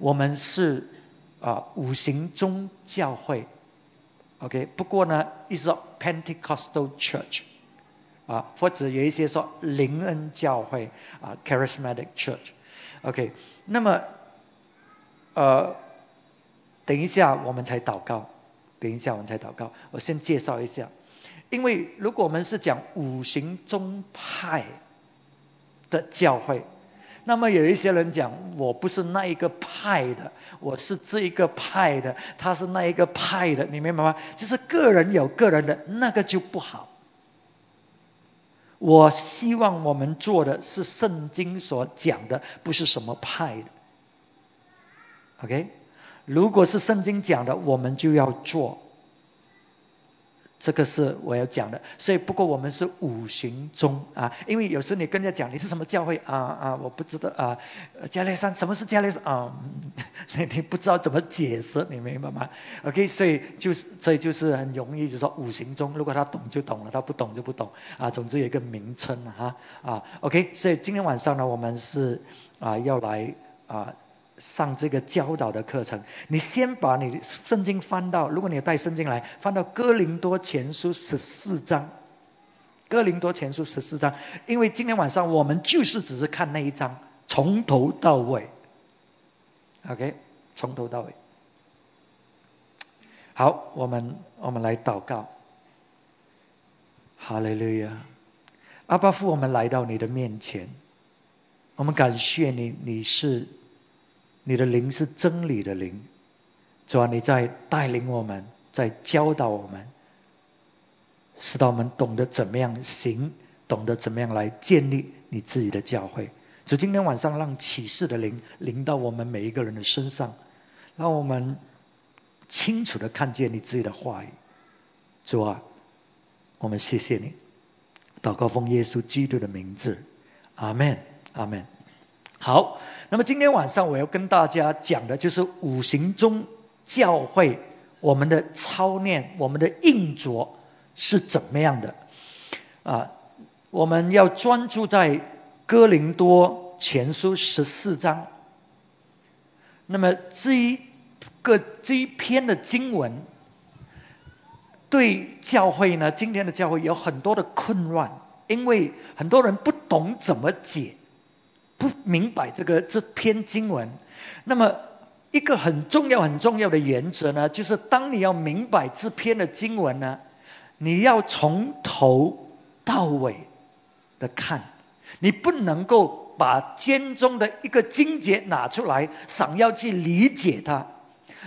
我们是啊五行宗教会，OK。不过呢，意思说 Pentecostal Church 啊，或者有一些说灵恩教会啊 Charismatic Church，OK。那么呃，等一下我们才祷告，等一下我们才祷告。我先介绍一下，因为如果我们是讲五行宗派的教会。那么有一些人讲，我不是那一个派的，我是这一个派的，他是那一个派的，你明白吗？就是个人有个人的那个就不好。我希望我们做的是圣经所讲的，不是什么派的。OK，如果是圣经讲的，我们就要做。这个是我要讲的，所以不过我们是五行中啊，因为有时你跟人家讲你是什么教会啊啊，我不知道啊，加列山什么是加列山啊，你你不知道怎么解释，你明白吗？OK，所以就是所以就是很容易就说五行中，如果他懂就懂了，他不懂就不懂啊，总之有一个名称哈啊，OK，所以今天晚上呢，我们是啊要来啊。上这个教导的课程，你先把你圣经翻到，如果你带圣经来，翻到哥林多前书十四章，哥林多前书十四章，因为今天晚上我们就是只是看那一章，从头到尾，OK，从头到尾。好，我们我们来祷告，哈利路亚，阿巴父，我们来到你的面前，我们感谢你，你是。你的灵是真理的灵，主啊，你在带领我们，在教导我们，使到我们懂得怎么样行，懂得怎么样来建立你自己的教会。主，今天晚上让启示的灵临到我们每一个人的身上，让我们清楚的看见你自己的话语。主啊，我们谢谢你，祷告奉耶稣基督的名字，阿门，阿门。好，那么今天晚上我要跟大家讲的就是五行中教会我们的操练，我们的硬着是怎么样的啊？我们要专注在哥林多前书十四章。那么这一个这一篇的经文，对教会呢，今天的教会有很多的困乱，因为很多人不懂怎么解。不明白这个这篇经文，那么一个很重要很重要的原则呢，就是当你要明白这篇的经文呢，你要从头到尾的看，你不能够把间中的一个经节拿出来，想要去理解它。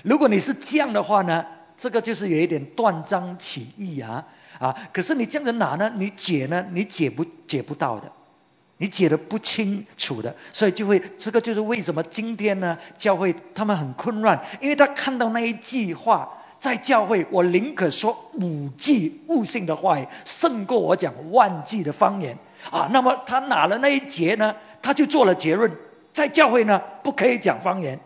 如果你是这样的话呢，这个就是有一点断章取义啊啊！可是你这样子拿呢，你解呢，你解不解不到的。你解的不清楚的，所以就会这个就是为什么今天呢教会他们很混乱，因为他看到那一句话在教会，我宁可说五句悟性的话，胜过我讲万句的方言啊。那么他拿了那一节呢，他就做了结论，在教会呢不可以讲方言。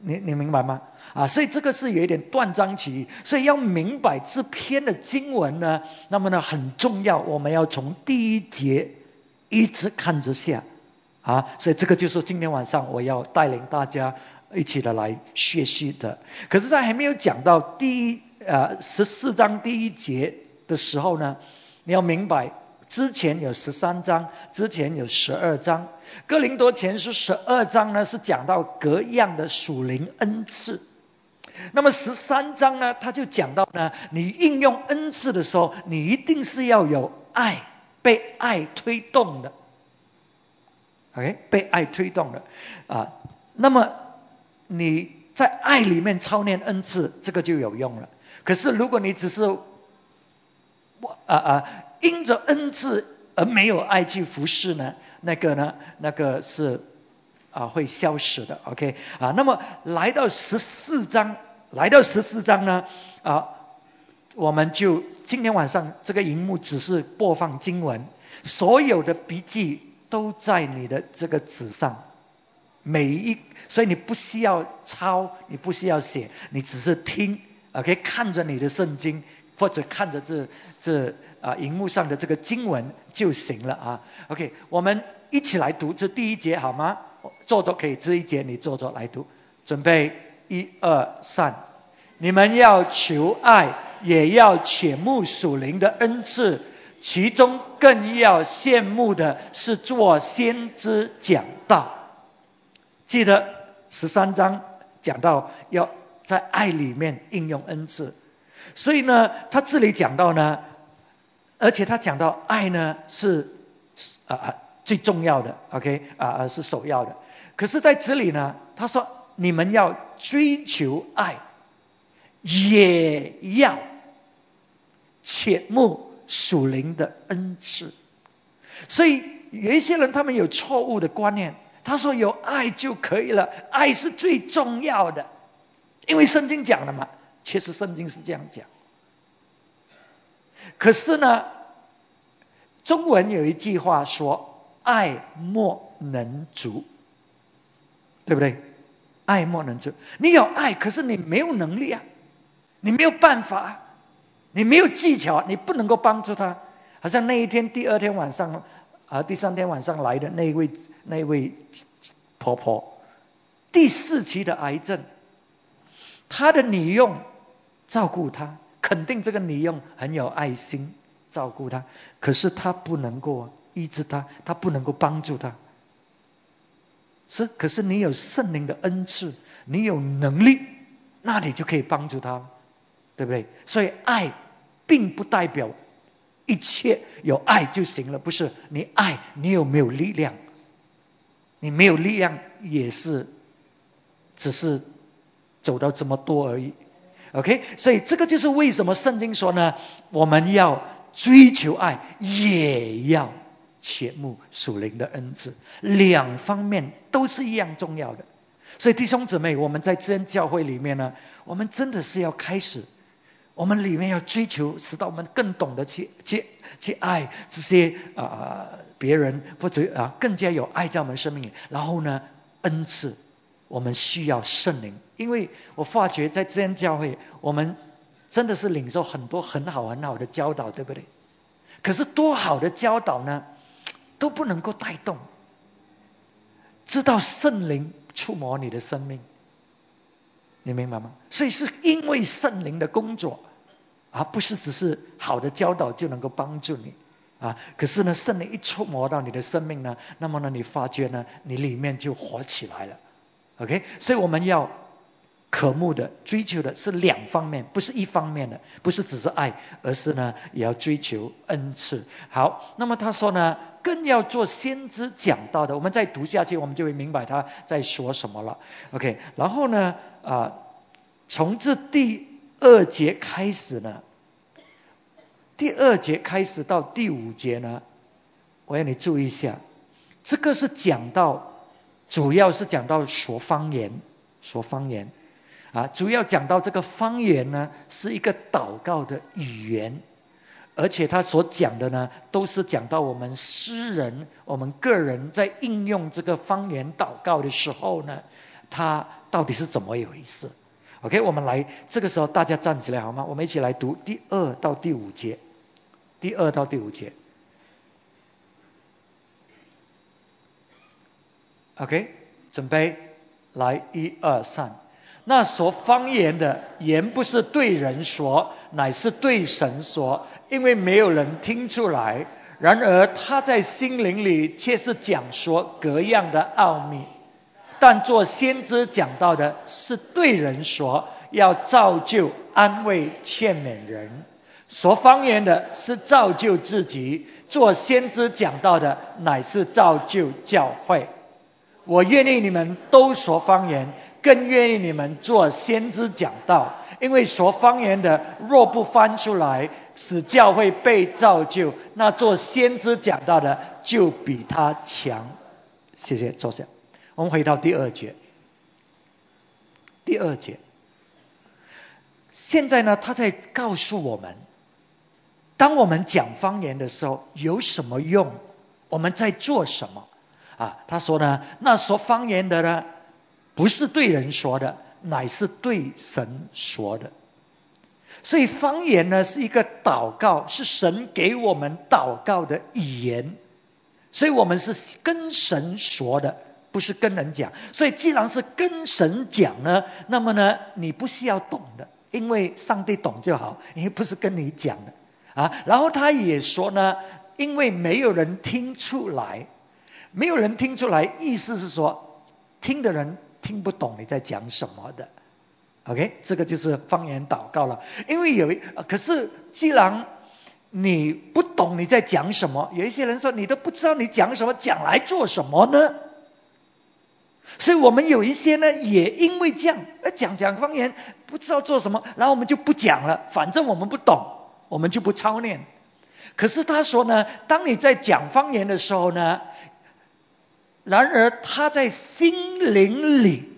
你你明白吗？啊，所以这个是有一点断章取义，所以要明白这篇的经文呢，那么呢很重要，我们要从第一节。一直看着下啊，所以这个就是今天晚上我要带领大家一起的来学习的。可是，在还没有讲到第一呃十四章第一节的时候呢，你要明白之前有十三章，之前有十二章。哥林多前书十二章呢是讲到各样的属灵恩赐，那么十三章呢他就讲到呢，你应用恩赐的时候，你一定是要有爱。被爱推动的，OK，被爱推动的啊，那么你在爱里面操练恩赐，这个就有用了。可是如果你只是我啊啊，因着恩赐而没有爱去服侍呢，那个呢，那个是啊会消失的，OK 啊。那么来到十四章，来到十四章呢啊。我们就今天晚上这个荧幕只是播放经文，所有的笔记都在你的这个纸上，每一所以你不需要抄，你不需要写，你只是听，OK，看着你的圣经或者看着这这啊荧幕上的这个经文就行了啊，OK，我们一起来读这第一节好吗？坐着可以，这一节你坐着来读。准备，一二三，你们要求爱，也要且慕属灵的恩赐，其中更要羡慕的是做先知讲道。记得十三章讲到要在爱里面应用恩赐，所以呢，他这里讲到呢，而且他讲到爱呢是啊啊最重要的，OK 啊啊是首要的。可是在这里呢，他说你们要追求爱，也要切慕属灵的恩赐。所以有一些人他们有错误的观念。他说有爱就可以了，爱是最重要的，因为圣经讲了嘛，其实圣经是这样讲。可是呢，中文有一句话说“爱莫能足”，对不对？爱莫能助，你有爱，可是你没有能力啊，你没有办法，你没有技巧，你不能够帮助他。好像那一天，第二天晚上。啊第三天晚上来的那位那位婆婆，第四期的癌症，她的女佣照顾她，肯定这个女佣很有爱心照顾她，可是她不能够医治她，她不能够帮助她。是，可是你有圣灵的恩赐，你有能力，那你就可以帮助她，对不对？所以爱并不代表。一切有爱就行了，不是你爱你有没有力量？你没有力量也是，只是走到这么多而已。OK，所以这个就是为什么圣经说呢？我们要追求爱，也要切慕属灵的恩赐，两方面都是一样重要的。所以弟兄姊妹，我们在知恩教会里面呢，我们真的是要开始。我们里面要追求，使到我们更懂得去去去爱这些啊别人，或者啊更加有爱在我们生命里。然后呢，恩赐我们需要圣灵，因为我发觉在这样教会，我们真的是领受很多很好很好的教导，对不对？可是多好的教导呢，都不能够带动，知道圣灵触摸你的生命，你明白吗？所以是因为圣灵的工作。而不是只是好的教导就能够帮助你啊！可是呢，圣灵一触摸到你的生命呢，那么呢，你发觉呢，你里面就活起来了。OK，所以我们要渴慕的、追求的是两方面，不是一方面的，不是只是爱，而是呢，也要追求恩赐。好，那么他说呢，更要做先知讲到的。我们再读下去，我们就会明白他在说什么了。OK，然后呢，啊，从这第。二节开始呢，第二节开始到第五节呢，我要你注意一下，这个是讲到，主要是讲到说方言，说方言，啊，主要讲到这个方言呢是一个祷告的语言，而且他所讲的呢都是讲到我们诗人、我们个人在应用这个方言祷告的时候呢，他到底是怎么一回事？OK，我们来，这个时候大家站起来好吗？我们一起来读第二到第五节，第二到第五节。OK，准备，来，一二三。那说方言的言不是对人说，乃是对神说，因为没有人听出来。然而他在心灵里却是讲说各样的奥秘。但做先知讲到的是对人说，要造就、安慰、劝勉人；说方言的是造就自己。做先知讲道的乃是造就教会。我愿意你们都说方言，更愿意你们做先知讲道，因为说方言的若不翻出来，使教会被造就，那做先知讲道的就比他强。谢谢，坐下。我们回到第二节，第二节，现在呢，他在告诉我们，当我们讲方言的时候有什么用？我们在做什么？啊，他说呢，那说方言的呢，不是对人说的，乃是对神说的。所以方言呢，是一个祷告，是神给我们祷告的语言，所以我们是跟神说的。不是跟人讲。所以既然是跟神讲呢，那么呢，你不需要懂的，因为上帝懂就好，因为不是跟你讲的啊。然后他也说呢，因为没有人听出来，没有人听出来，意思是说，听的人听不懂你在讲什么的。OK，这个就是方言祷告了。因为有，可是既然你不懂你在讲什么，有一些人说你都不知道你讲什么，讲来做什么呢？所以我们有一些呢，也因为这样，讲讲方言不知道做什么，然后我们就不讲了，反正我们不懂，我们就不操练。可是他说呢，当你在讲方言的时候呢，然而他在心灵里。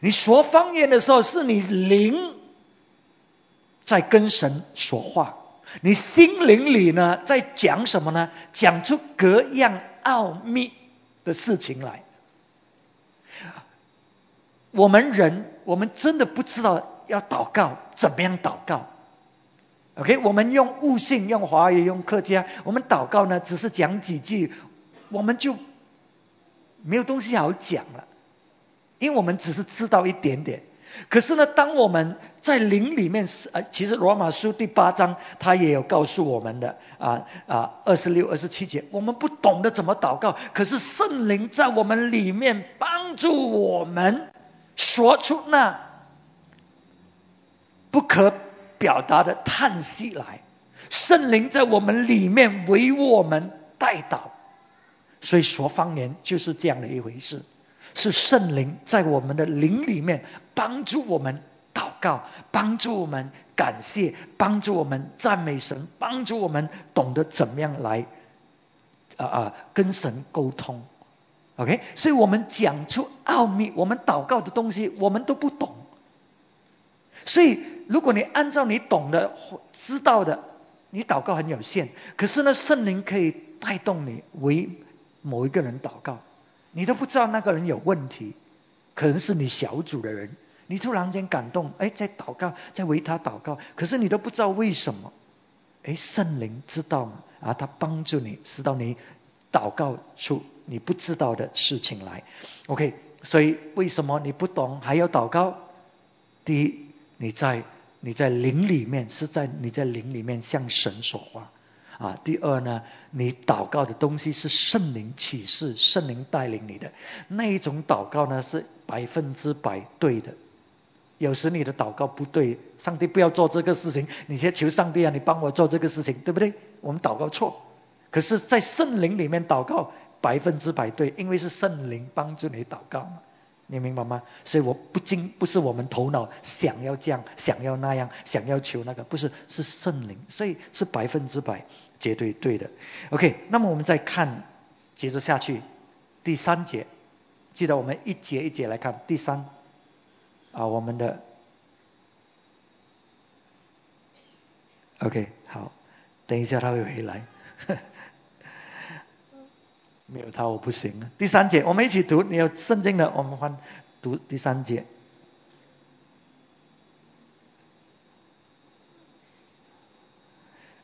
你说方言的时候，是你灵在跟神说话，你心灵里呢在讲什么呢？讲出各样奥秘的事情来。我们人，我们真的不知道要祷告怎么样祷告。OK，我们用悟性、用华语、用客家，我们祷告呢，只是讲几句，我们就没有东西好讲了。因为我们只是知道一点点，可是呢，当我们在灵里面，呃，其实罗马书第八章他也有告诉我们的，啊啊，二十六、二十七节，我们不懂得怎么祷告，可是圣灵在我们里面帮助我们说出那不可表达的叹息来，圣灵在我们里面为我们代祷，所以说方言就是这样的一回事。是圣灵在我们的灵里面帮助我们祷告，帮助我们感谢，帮助我们赞美神，帮助我们懂得怎么样来啊啊跟神沟通。OK，所以我们讲出奥秘，我们祷告的东西我们都不懂。所以如果你按照你懂的、知道的，你祷告很有限。可是呢，圣灵可以带动你为某一个人祷告。你都不知道那个人有问题，可能是你小组的人，你突然间感动，哎，在祷告，在为他祷告，可是你都不知道为什么，哎，圣灵知道吗？啊，他帮助你，知道你祷告出你不知道的事情来。OK，所以为什么你不懂还要祷告？第一，你在你在灵里面是在你在灵里面向神说话。啊，第二呢，你祷告的东西是圣灵启示、圣灵带领你的那一种祷告呢，是百分之百对的。有时你的祷告不对，上帝不要做这个事情，你先求上帝啊，你帮我做这个事情，对不对？我们祷告错，可是，在圣灵里面祷告百分之百对，因为是圣灵帮助你祷告嘛。你明白吗？所以我不经不是我们头脑想要这样，想要那样，想要求那个，不是是圣灵，所以是百分之百绝对对的。OK，那么我们再看，接着下去第三节，记得我们一节一节来看第三啊，我们的 OK 好，等一下他会回来。没有他我不行啊！第三节，我们一起读。你有圣经的，我们换读第三节。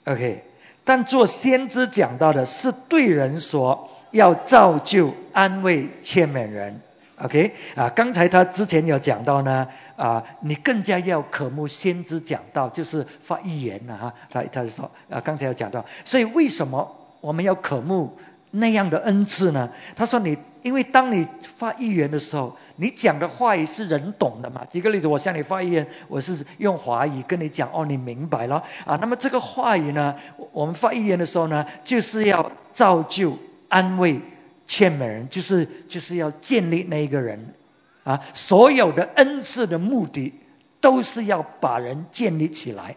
OK，但做先知讲到的是对人说，要造就、安慰、劝勉人。OK，啊，刚才他之前有讲到呢，啊，你更加要渴慕先知讲到，就是发预言了哈。他他是说，啊，刚才有讲到，所以为什么我们要渴慕？那样的恩赐呢？他说你，因为当你发预言的时候，你讲的话语是人懂的嘛。举个例子，我向你发预言，我是用华语跟你讲，哦，你明白了啊。那么这个话语呢，我们发预言的时候呢，就是要造就、安慰、劝美人，就是就是要建立那一个人啊。所有的恩赐的目的，都是要把人建立起来。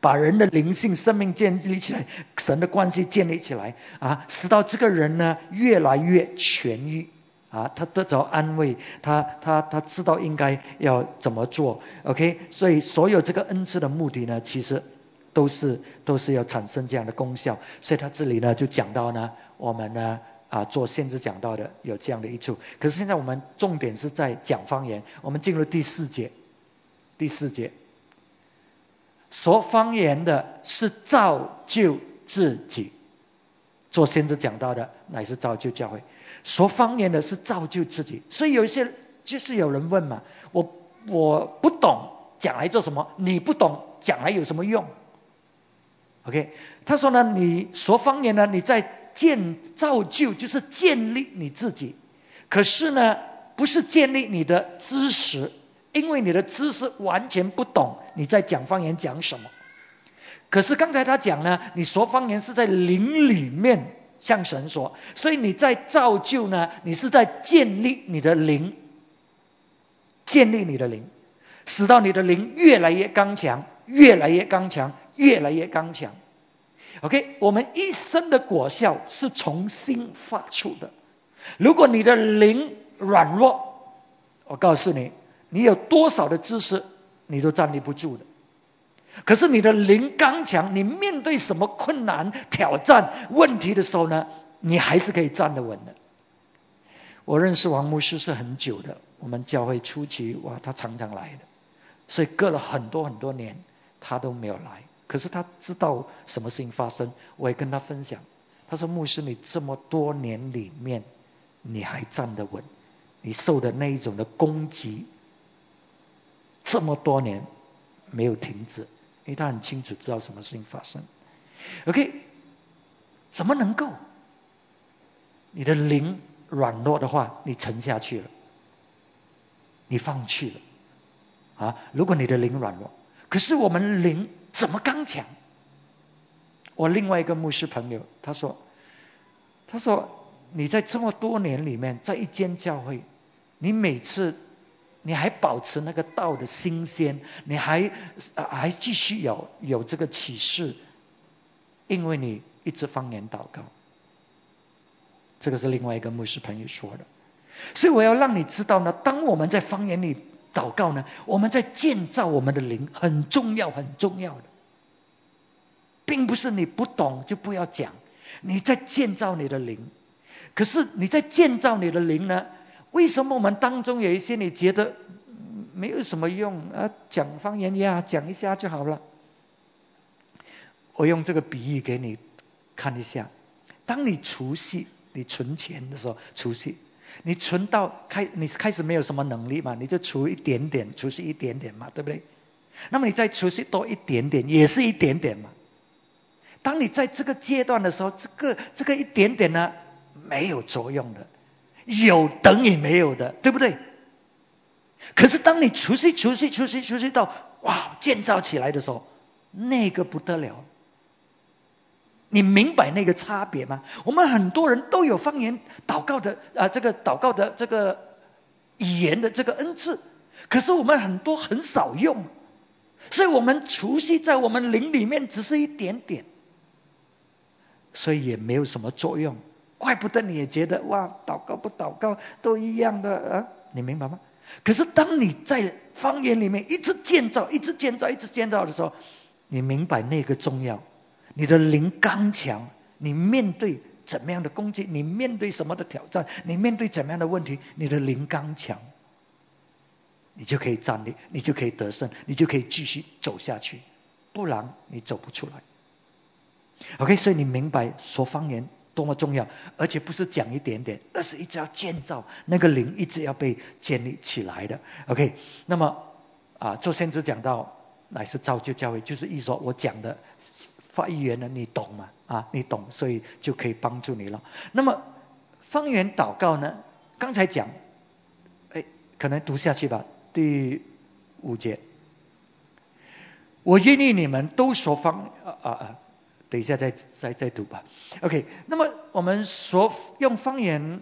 把人的灵性生命建立起来，神的关系建立起来啊，使到这个人呢越来越痊愈啊，他得着安慰，他他他知道应该要怎么做，OK，所以所有这个恩赐的目的呢，其实都是都是要产生这样的功效，所以他这里呢就讲到呢，我们呢啊做先知讲到的有这样的一处，可是现在我们重点是在讲方言，我们进入第四节，第四节。说方言的是造就自己，做先知讲到的乃是造就教会。说方言的是造就自己。所以有一些就是有人问嘛，我我不懂讲来做什么？你不懂讲来有什么用？OK，他说呢，你说方言呢，你在建造就就是建立你自己，可是呢，不是建立你的知识。因为你的知识完全不懂，你在讲方言讲什么？可是刚才他讲呢，你说方言是在灵里面向神说，所以你在造就呢，你是在建立你的灵，建立你的灵，使到你的灵越来越刚强，越来越刚强，越来越刚强。OK，我们一生的果效是从心发出的。如果你的灵软弱，我告诉你。你有多少的知识，你都站立不住的。可是你的灵刚强，你面对什么困难、挑战、问题的时候呢，你还是可以站得稳的。我认识王牧师是很久的，我们教会初期哇，他常常来的，所以隔了很多很多年，他都没有来。可是他知道什么事情发生，我也跟他分享。他说：“牧师，你这么多年里面，你还站得稳，你受的那一种的攻击。”这么多年没有停止，因为他很清楚知道什么事情发生。OK，怎么能够？你的灵软弱的话，你沉下去了，你放弃了啊！如果你的灵软弱，可是我们灵怎么刚强？我另外一个牧师朋友他说：“他说你在这么多年里面，在一间教会，你每次。”你还保持那个道的新鲜，你还还继续有有这个启示，因为你一直方言祷告。这个是另外一个牧师朋友说的，所以我要让你知道呢，当我们在方言里祷告呢，我们在建造我们的灵，很重要很重要的，并不是你不懂就不要讲，你在建造你的灵，可是你在建造你的灵呢？为什么我们当中有一些你觉得没有什么用啊？讲方言呀，讲一下就好了。我用这个比喻给你看一下。当你除夕你存钱的时候，除夕你存到开，你开始没有什么能力嘛，你就除一点点，除夕一点点嘛，对不对？那么你再除夕多一点点，也是一点点嘛。当你在这个阶段的时候，这个这个一点点呢，没有作用的。有等于没有的，对不对？可是当你除夕、除夕、除夕、除夕到哇建造起来的时候，那个不得了。你明白那个差别吗？我们很多人都有方言祷告的啊，这个祷告的这个语言的这个恩赐，可是我们很多很少用，所以我们除夕在我们灵里面只是一点点，所以也没有什么作用。怪不得你也觉得哇，祷告不祷告都一样的啊，你明白吗？可是当你在方言里面一直建造、一直建造、一直建造的时候，你明白那个重要。你的灵刚强，你面对怎么样的攻击，你面对什么的挑战，你面对怎么样的问题，你的灵刚强，你就可以站立，你就可以得胜，你就可以继续走下去。不然你走不出来。OK，所以你明白说方言。多么重要，而且不是讲一点点，而是一直要建造那个灵，一直要被建立起来的。OK，那么啊，做先知讲到乃是造就教会，就是一说我讲的发言呢，你懂吗？啊，你懂，所以就可以帮助你了。那么方圆祷告呢？刚才讲，哎，可能读下去吧。第五节，我愿意你们都说方啊啊啊。等一下再再再读吧。OK，那么我们说用方言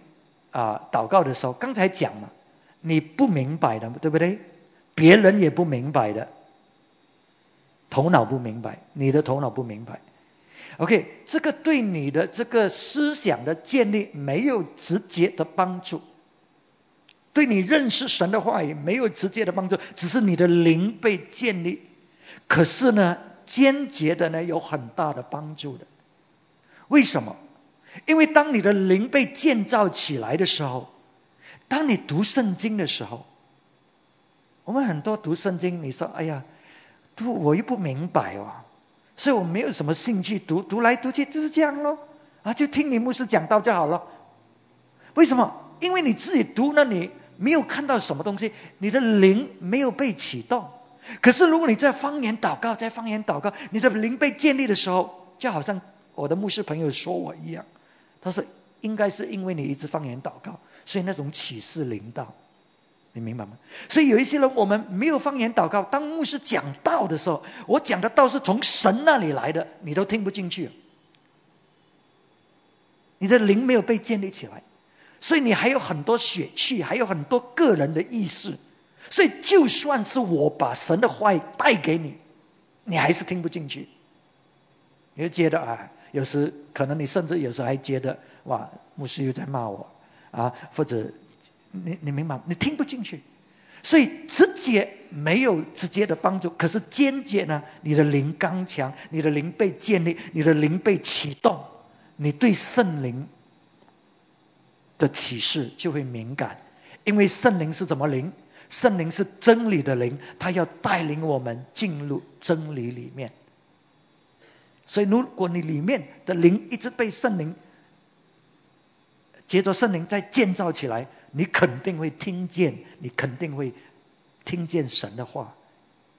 啊祷告的时候，刚才讲了，你不明白的，对不对？别人也不明白的，头脑不明白，你的头脑不明白。OK，这个对你的这个思想的建立没有直接的帮助，对你认识神的话语没有直接的帮助，只是你的灵被建立。可是呢？间接的呢，有很大的帮助的。为什么？因为当你的灵被建造起来的时候，当你读圣经的时候，我们很多读圣经，你说：“哎呀，读我又不明白哦，所以我没有什么兴趣读，读来读去就是这样咯，啊，就听你牧师讲道就好了。”为什么？因为你自己读那里没有看到什么东西，你的灵没有被启动。可是如果你在方言祷告，在方言祷告，你的灵被建立的时候，就好像我的牧师朋友说我一样，他说应该是因为你一直方言祷告，所以那种启示灵到，你明白吗？所以有一些人我们没有方言祷告，当牧师讲道的时候，我讲的道是从神那里来的，你都听不进去，你的灵没有被建立起来。所以你还有很多血气，还有很多个人的意识，所以就算是我把神的话语带给你，你还是听不进去。你就觉得啊，有时可能你甚至有时还觉得哇，牧师又在骂我啊，或者你你明白？你听不进去，所以直接没有直接的帮助，可是间接呢，你的灵刚强，你的灵被建立，你的灵被启动，你对圣灵。的启示就会敏感，因为圣灵是怎么灵？圣灵是真理的灵，他要带领我们进入真理里面。所以，如果你里面的灵一直被圣灵，接着圣灵再建造起来，你肯定会听见，你肯定会听见神的话，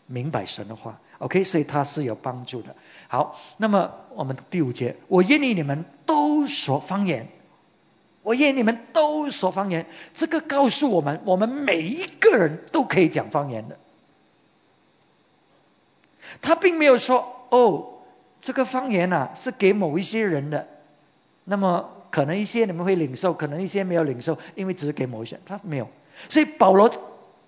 明白神的话。OK，所以它是有帮助的。好，那么我们第五节，我愿意你们都说方言。我愿你们都说方言，这个告诉我们，我们每一个人都可以讲方言的。他并没有说，哦，这个方言呐是给某一些人的，那么可能一些你们会领受，可能一些没有领受，因为只是给某一些，他没有。所以保罗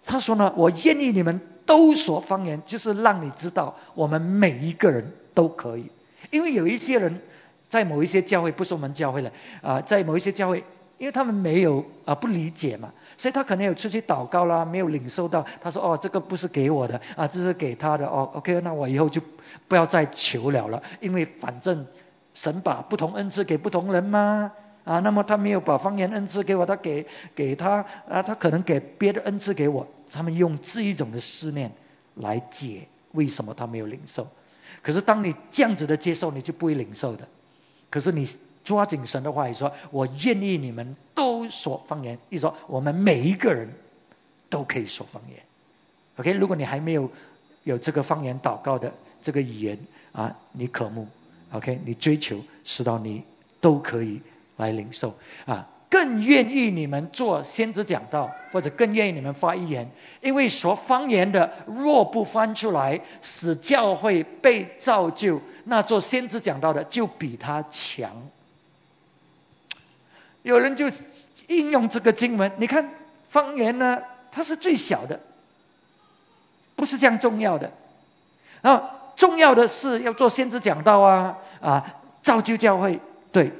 他说呢，我愿意你们都说方言，就是让你知道，我们每一个人都可以，因为有一些人。在某一些教会，不是我们教会了啊，在某一些教会，因为他们没有啊不理解嘛，所以他可能有出去祷告啦，没有领受到。他说哦，这个不是给我的啊，这是给他的哦。OK，那我以后就不要再求了了，因为反正神把不同恩赐给不同人嘛啊，那么他没有把方言恩赐给我，他给给他啊，他可能给别的恩赐给我。他们用这一种的思念来解为什么他没有领受。可是当你这样子的接受，你就不会领受的。可是你抓紧神的话语说，我愿意你们都说方言。意思说，我们每一个人都可以说方言。OK，如果你还没有有这个方言祷告的这个语言啊，你渴慕，OK，你追求，使到你都可以来领受啊。更愿意你们做先知讲道，或者更愿意你们发预言，因为说方言的若不翻出来，使教会被造就，那做先知讲道的就比他强。有人就应用这个经文，你看方言呢，它是最小的，不是这样重要的。然后重要的是要做先知讲道啊啊，造就教会，对，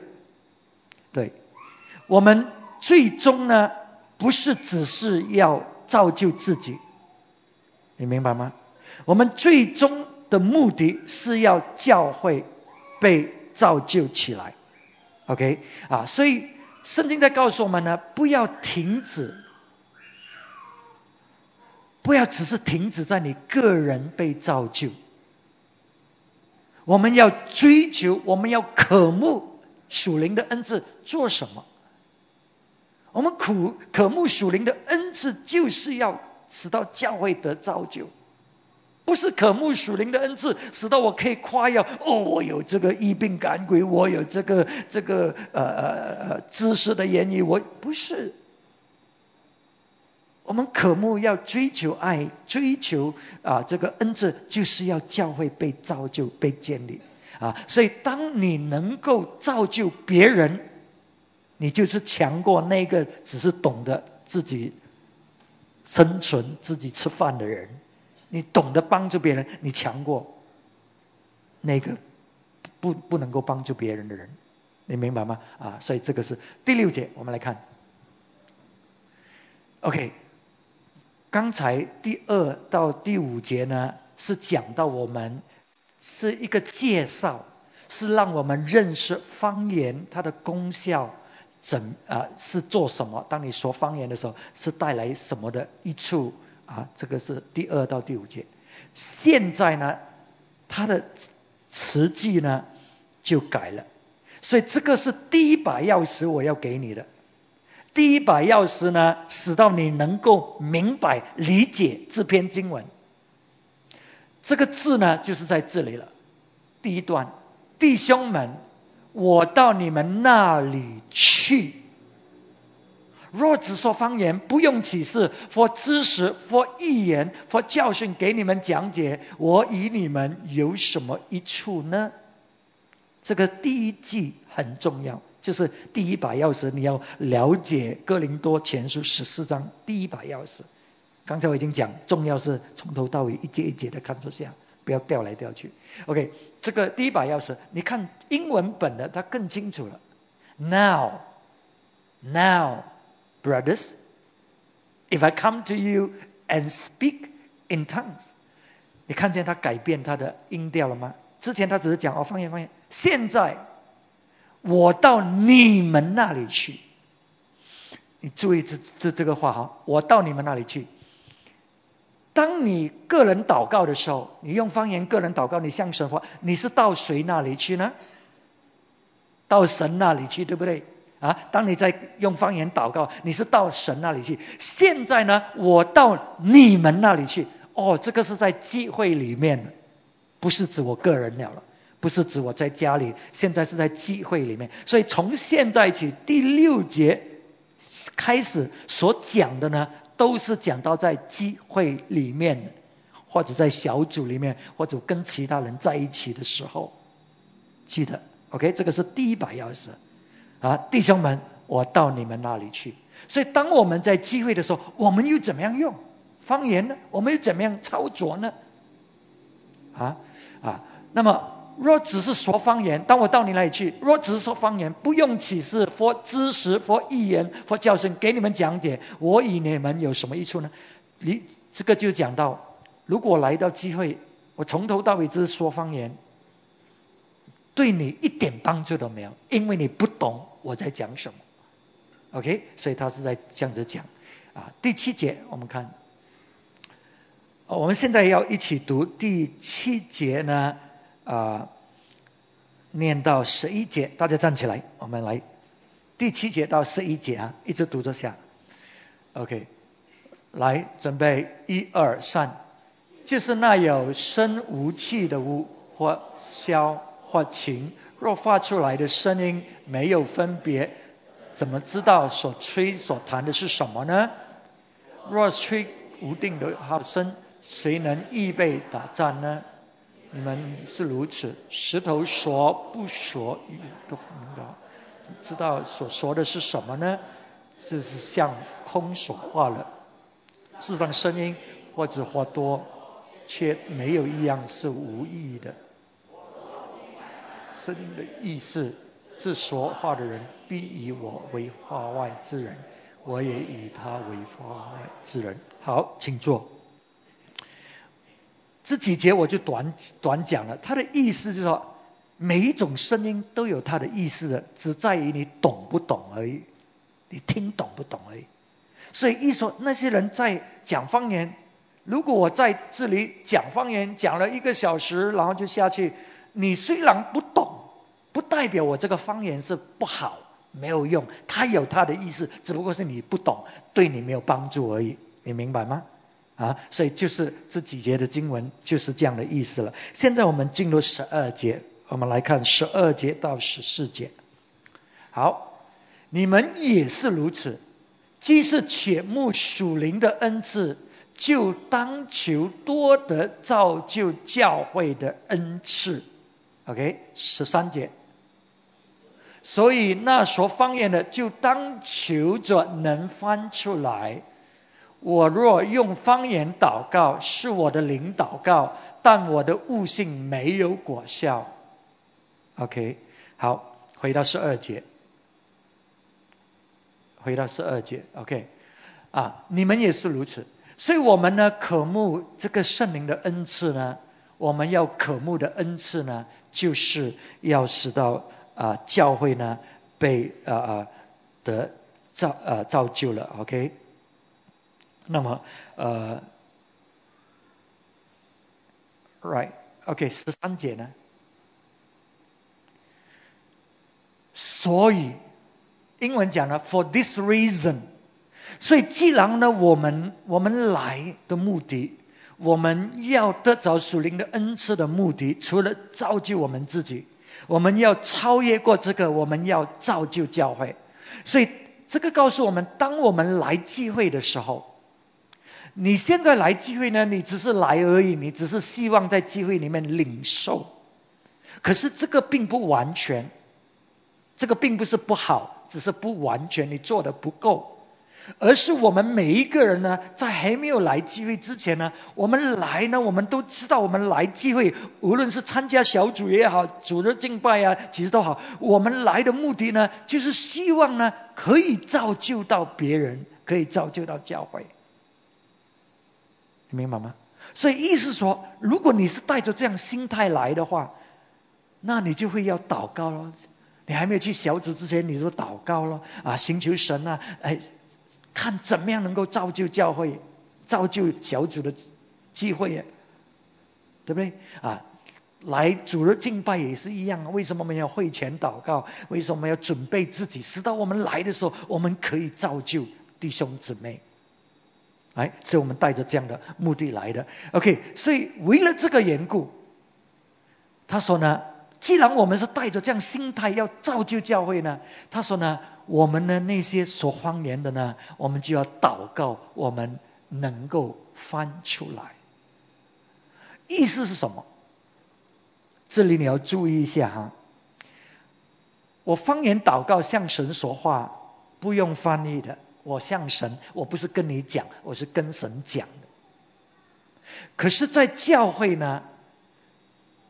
对。我们最终呢，不是只是要造就自己，你明白吗？我们最终的目的是要教会被造就起来，OK 啊？所以圣经在告诉我们呢，不要停止，不要只是停止在你个人被造就，我们要追求，我们要渴慕属灵的恩赐，做什么？我们苦渴慕属灵的恩赐，就是要使到教会得造就，不是渴慕属灵的恩赐，使到我可以夸耀哦，我有这个医病赶鬼，我有这个这个呃呃呃知识的言语，我不是。我们渴慕要追求爱，追求啊这个恩赐，就是要教会被造就、被建立啊。所以，当你能够造就别人。你就是强过那个只是懂得自己生存、自己吃饭的人。你懂得帮助别人，你强过那个不不能够帮助别人的人。你明白吗？啊，所以这个是第六节，我们来看。OK，刚才第二到第五节呢，是讲到我们是一个介绍，是让我们认识方言它的功效。怎啊是做什么？当你说方言的时候，是带来什么的益处啊？这个是第二到第五节。现在呢，它的词句呢就改了，所以这个是第一把钥匙，我要给你的。第一把钥匙呢，使到你能够明白理解这篇经文。这个字呢，就是在这里了。第一段，弟兄们，我到你们那里去。若只说方言，不用启示，或知识，或预言，或教训给你们讲解，我与你们有什么益处呢？这个第一句很重要，就是第一把钥匙，你要了解哥林多前书十四章第一把钥匙。刚才我已经讲，重要是从头到尾一节一节的看出下，不要调来调去。OK，这个第一把钥匙，你看英文本的，它更清楚了。Now，now。Brothers, if I come to you and speak in tongues，你看见他改变他的音调了吗？之前他只是讲哦方言方言，现在我到你们那里去，你注意这这这个话哈，我到你们那里去。当你个人祷告的时候，你用方言个人祷告，你向神话，你是到谁那里去呢？到神那里去，对不对？啊！当你在用方言祷告，你是到神那里去。现在呢，我到你们那里去。哦，这个是在聚会里面，不是指我个人了了，不是指我在家里。现在是在聚会里面，所以从现在起第六节开始所讲的呢，都是讲到在聚会里面，或者在小组里面，或者跟其他人在一起的时候，记得，OK，这个是第一把钥匙。啊，弟兄们，我到你们那里去。所以，当我们在机会的时候，我们又怎么样用方言呢？我们又怎么样操作呢？啊啊，那么若只是说方言，当我到你那里去，若只是说方言，不用启示或知识或预言或教训给你们讲解，我与你们有什么益处呢？你这个就讲到，如果来到机会，我从头到尾只是说方言。对你一点帮助都没有，因为你不懂我在讲什么。OK，所以他是在这样子讲啊。第七节我们看，我们现在要一起读第七节呢啊，念到十一节，大家站起来，我们来第七节到十一节啊，一直读着下。OK，来准备一二三，就是那有声无气的屋或消。或情，若发出来的声音没有分别，怎么知道所吹所弹的是什么呢？若吹无定的号声，谁能预备打仗呢？你们是如此，石头说不说语都明白，知道所说的是什么呢？这是像空所化了，释放声音或者话多，却没有一样是无意义的。声音的意思，是说话的人必以我为话外之人，我也以他为话外之人。好，请坐。这几节我就短短讲了，他的意思就是说，每一种声音都有它的意思的，只在于你懂不懂而已，你听懂不懂而已。所以一说那些人在讲方言，如果我在这里讲方言讲了一个小时，然后就下去。你虽然不懂，不代表我这个方言是不好，没有用。它有它的意思，只不过是你不懂，对你没有帮助而已。你明白吗？啊，所以就是这几节的经文就是这样的意思了。现在我们进入十二节，我们来看十二节到十四节。好，你们也是如此，既是且慕属灵的恩赐，就当求多得造就教会的恩赐。OK，十三节。所以那说方言的，就当求着能翻出来。我若用方言祷告，是我的灵祷告，但我的悟性没有果效。OK，好，回到十二节。回到十二节，OK，啊，你们也是如此。所以我们呢，渴慕这个圣灵的恩赐呢。我们要渴慕的恩赐呢，就是要使到啊教会呢被啊啊得造呃造就了，OK。那么呃，Right，OK，十三节呢，所以英文讲了 for this reason。所以既然呢，我们我们来的目的，我们要得着属灵的恩赐的目的，除了造就我们自己，我们要超越过这个，我们要造就教会。所以这个告诉我们，当我们来聚会的时候，你现在来聚会呢，你只是来而已，你只是希望在聚会里面领受。可是这个并不完全，这个并不是不好，只是不完全，你做的不够。而是我们每一个人呢，在还没有来聚会之前呢，我们来呢，我们都知道，我们来聚会，无论是参加小组也好，组织敬拜啊，其实都好，我们来的目的呢，就是希望呢，可以造就到别人，可以造就到教会，你明白吗？所以意思说，如果你是带着这样心态来的话，那你就会要祷告了。你还没有去小组之前，你就祷告了啊，寻求神啊，哎。看怎么样能够造就教会、造就小组的机会呀，对不对啊？来主日敬拜也是一样，为什么我们要会前祷告？为什么要准备自己？直到我们来的时候，我们可以造就弟兄姊妹。哎，所以我们带着这样的目的来的。OK，所以为了这个缘故，他说呢，既然我们是带着这样心态要造就教会呢，他说呢。我们的那些说方言的呢，我们就要祷告，我们能够翻出来。意思是什么？这里你要注意一下哈。我方言祷告向神说话，不用翻译的。我向神，我不是跟你讲，我是跟神讲的。可是，在教会呢，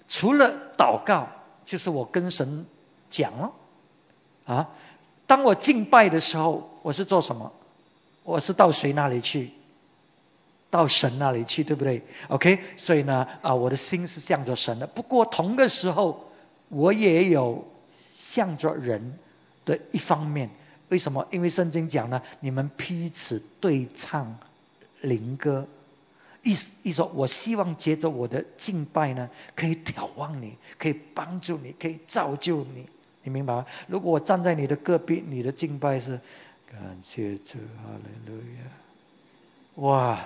除了祷告，就是我跟神讲了啊。当我敬拜的时候，我是做什么？我是到谁那里去？到神那里去，对不对？OK，所以呢，啊，我的心是向着神的。不过同个时候，我也有向着人的一方面。为什么？因为圣经讲呢，你们彼此对唱灵歌，意思意说，我希望借着我的敬拜呢，可以眺望你，可以帮助你，可以造就你。你明白吗？如果我站在你的隔壁，你的敬拜是感谢主，哈利路亚！哇，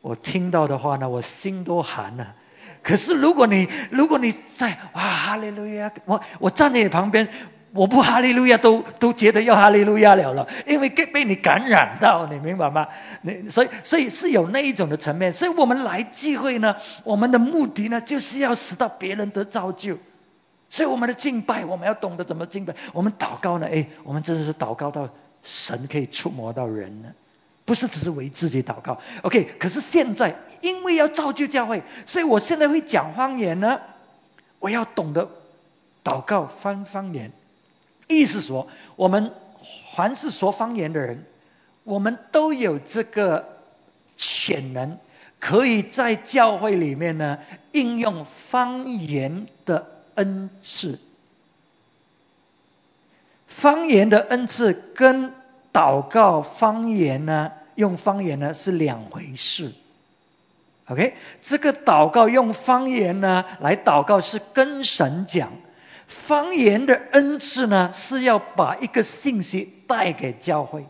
我听到的话呢，我心都寒了。可是如果你如果你在哇哈利路亚，我我站在你旁边，我不哈利路亚都都觉得要哈利路亚了了，因为被被你感染到，你明白吗？你所以所以是有那一种的层面。所以我们来聚会呢，我们的目的呢，就是要使到别人得造就。所以我们的敬拜，我们要懂得怎么敬拜。我们祷告呢？哎，我们真的是祷告到神可以触摸到人呢，不是只是为自己祷告。OK，可是现在因为要造就教会，所以我现在会讲方言呢。我要懂得祷告翻方言，意思说，我们凡是说方言的人，我们都有这个潜能，可以在教会里面呢应用方言的。恩赐，方言的恩赐跟祷告方言呢，用方言呢是两回事。OK，这个祷告用方言呢来祷告是跟神讲，方言的恩赐呢是要把一个信息带给教会。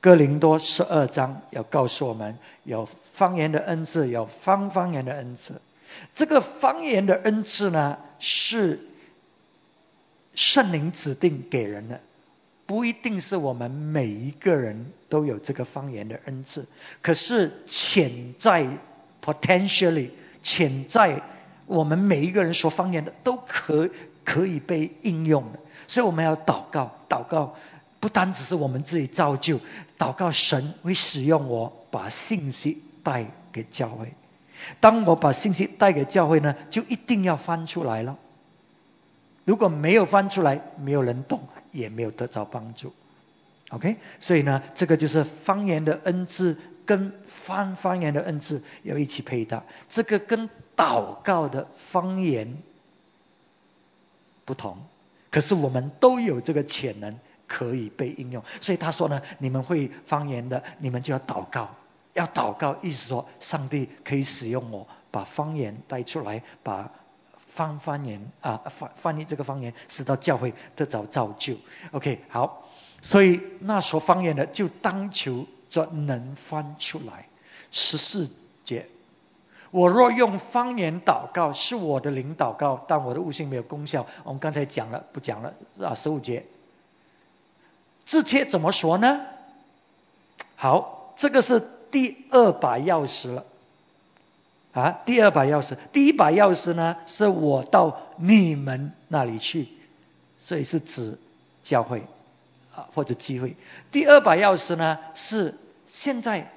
哥林多十二章要告诉我们，有方言的恩赐，有方方言的恩赐。这个方言的恩赐呢，是圣灵指定给人的，不一定是我们每一个人都有这个方言的恩赐。可是潜在 potentially 潜在我们每一个人说方言的，都可可以被应用的。所以我们要祷告，祷告。不单只是我们自己造就，祷告神会使用我，把信息带给教会。当我把信息带给教会呢，就一定要翻出来了。如果没有翻出来，没有人懂，也没有得到帮助。OK，所以呢，这个就是方言的恩赐跟翻方言的恩赐要一起配搭。这个跟祷告的方言不同，可是我们都有这个潜能。可以被应用，所以他说呢，你们会方言的，你们就要祷告，要祷告，意思说上帝可以使用我，把方言带出来，把翻方言啊翻翻译这个方言，使到教会得着造就。OK，好，所以那说方言的就当求这能翻出来。十四节，我若用方言祷告，是我的灵祷告，但我的悟性没有功效。我们刚才讲了，不讲了啊。十五节，这切怎么说呢？好，这个是第二把钥匙了。啊，第二把钥匙，第一把钥匙呢，是我到你们那里去，所以是指教会啊或者机会。第二把钥匙呢，是现在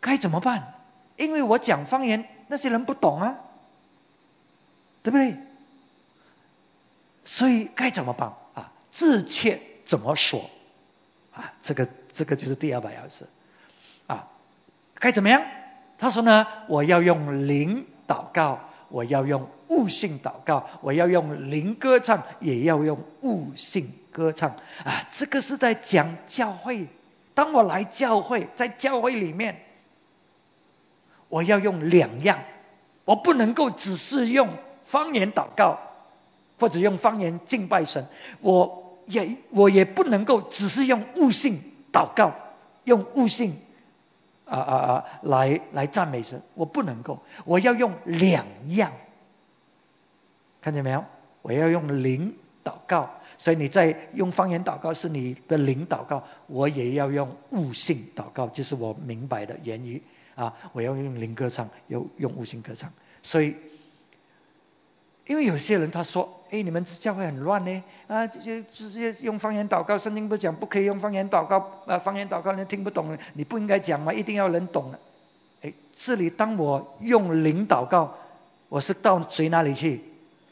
该怎么办？因为我讲方言，那些人不懂啊，对不对？所以该怎么办啊？自切怎么说啊？这个这个就是第二把钥匙啊，该怎么样？他说呢，我要用灵祷告，我要用悟性祷告，我要用灵歌唱，也要用悟性歌唱啊！这个是在讲教会。当我来教会，在教会里面，我要用两样，我不能够只是用方言祷告，或者用方言敬拜神，我也我也不能够只是用悟性祷告，用悟性。啊啊啊！来来赞美神，我不能够，我要用两样，看见没有？我要用灵祷告，所以你在用方言祷告是你的灵祷告，我也要用悟性祷告，就是我明白的言语啊，我要用灵歌唱，要用悟性歌唱，所以。因为有些人他说：“哎，你们这教会很乱呢，啊，就直接用方言祷告，圣经不讲不可以用方言祷告，啊，方言祷告人听不懂，你不应该讲吗？一定要人懂。”哎，这里当我用灵祷告，我是到谁那里去？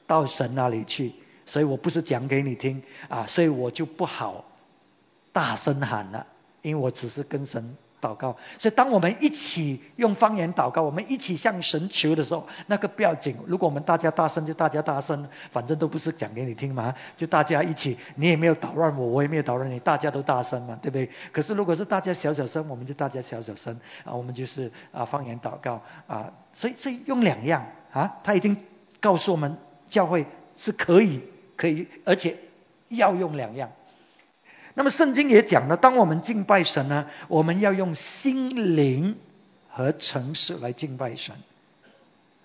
到神那里去，所以我不是讲给你听啊，所以我就不好大声喊了，因为我只是跟神。祷告，所以当我们一起用方言祷告，我们一起向神求的时候，那个不要紧。如果我们大家大声，就大家大声，反正都不是讲给你听嘛，就大家一起，你也没有捣乱我，我也没有捣乱你，大家都大声嘛，对不对？可是如果是大家小小声，我们就大家小小声啊，我们就是啊方言祷告啊，所以所以用两样啊，他已经告诉我们教会是可以可以，而且要用两样。那么圣经也讲了，当我们敬拜神呢，我们要用心灵和诚实来敬拜神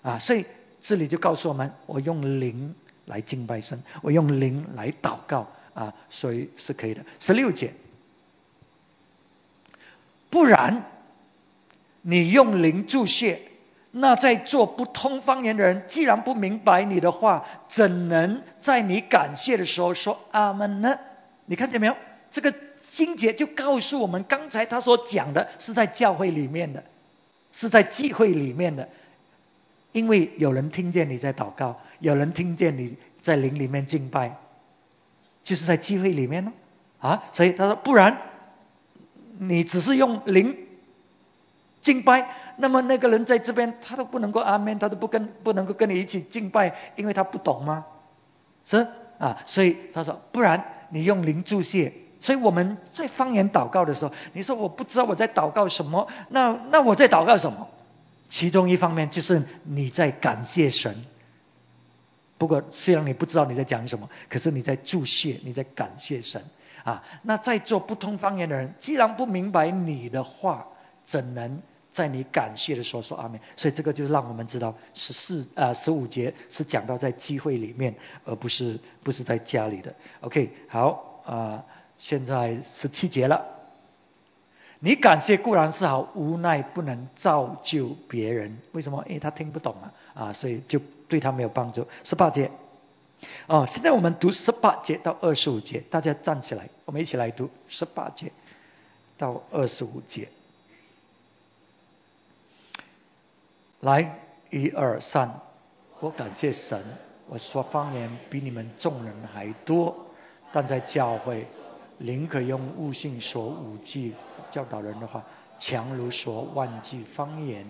啊。所以这里就告诉我们，我用灵来敬拜神，我用灵来祷告啊，所以是可以的。十六节，不然你用灵注谢，那在做不通方言的人，既然不明白你的话，怎能在你感谢的时候说阿门呢？你看见没有？这个经节就告诉我们，刚才他所讲的是在教会里面的，是在聚会里面的，因为有人听见你在祷告，有人听见你在灵里面敬拜，就是在聚会里面呢，啊，所以他说，不然你只是用灵敬拜，那么那个人在这边他都不能够阿门，他都不跟不能够跟你一起敬拜，因为他不懂吗？是啊，所以他说，不然你用灵注谢。所以我们在方言祷告的时候，你说我不知道我在祷告什么，那那我在祷告什么？其中一方面就是你在感谢神。不过虽然你不知道你在讲什么，可是你在祝谢，你在感谢神啊。那在做不通方言的人，既然不明白你的话，怎能在你感谢的时候说阿门？所以这个就让我们知道十四啊十五节是讲到在机会里面，而不是不是在家里的。OK，好啊。现在十七节了，你感谢固然是好，无奈不能造就别人。为什么？因为他听不懂啊，啊，所以就对他没有帮助。十八节，哦，现在我们读十八节到二十五节，大家站起来，我们一起来读十八节到二十五节。来，一二三，我感谢神，我说方言比你们众人还多，但在教会。宁可用悟性说五句教导人的话，强如说万句方言。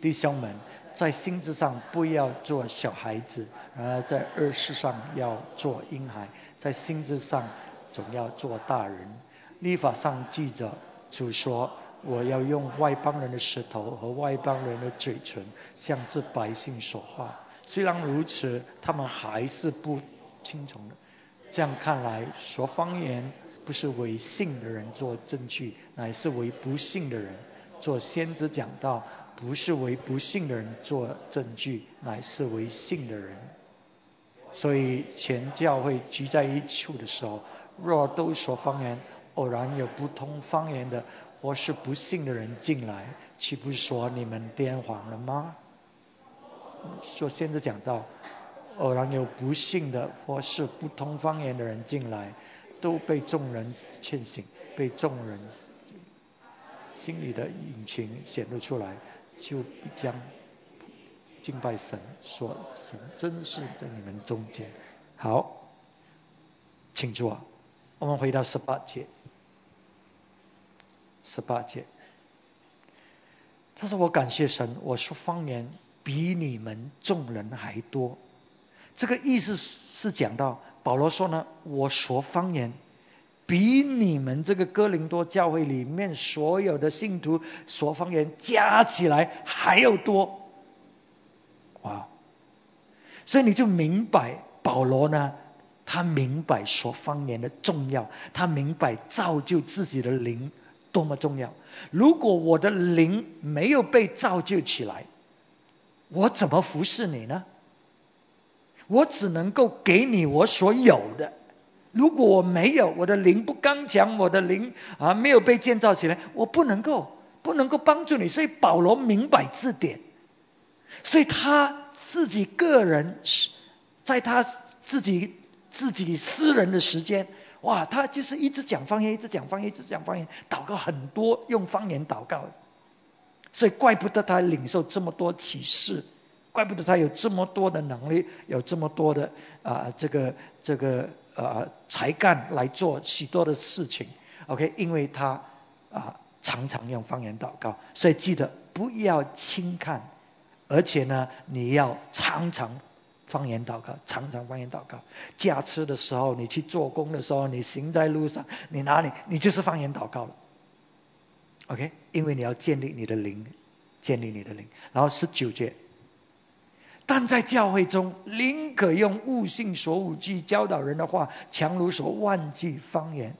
弟兄们，在心智上不要做小孩子，而在二世上要做婴孩；在心智上总要做大人。立法上记着，主说：“我要用外邦人的舌头和外邦人的嘴唇向这百姓说话。”虽然如此，他们还是不听从的。这样看来，说方言不是为信的人做证据，乃是为不信的人做先知讲道；不是为不信的人做证据，乃是为信的人。所以，前教会聚在一处的时候，若都说方言，偶然有不通方言的或是不信的人进来，岂不是说你们癫狂了吗？说先知讲到，偶然有不幸的或是不通方言的人进来，都被众人劝醒，被众人心里的隐情显露出来，就将敬拜神，说神真是在你们中间。好，请坐，我们回到十八节，十八节，他说我感谢神，我说方言。比你们众人还多，这个意思是讲到保罗说呢，我说方言比你们这个哥林多教会里面所有的信徒说方言加起来还要多，哇！所以你就明白保罗呢，他明白说方言的重要，他明白造就自己的灵多么重要。如果我的灵没有被造就起来，我怎么服侍你呢？我只能够给你我所有的。如果我没有我的灵不刚强，我的灵啊没有被建造起来，我不能够不能够帮助你。所以保罗明白这点，所以他自己个人是在他自己自己私人的时间，哇，他就是一直讲方言，一直讲方言，一直讲方言，祷告很多，用方言祷告。所以怪不得他领受这么多启示，怪不得他有这么多的能力，有这么多的啊这个这个呃才干来做许多的事情。OK，因为他啊常常用方言祷告，所以记得不要轻看，而且呢你要常常方言祷告，常常方言祷告。驾车的时候，你去做工的时候，你行在路上，你哪里你就是方言祷告了。OK，因为你要建立你的灵，建立你的灵。然后十九节，但在教会中，宁可用悟性所悟句教导人的话，强如所万句方言。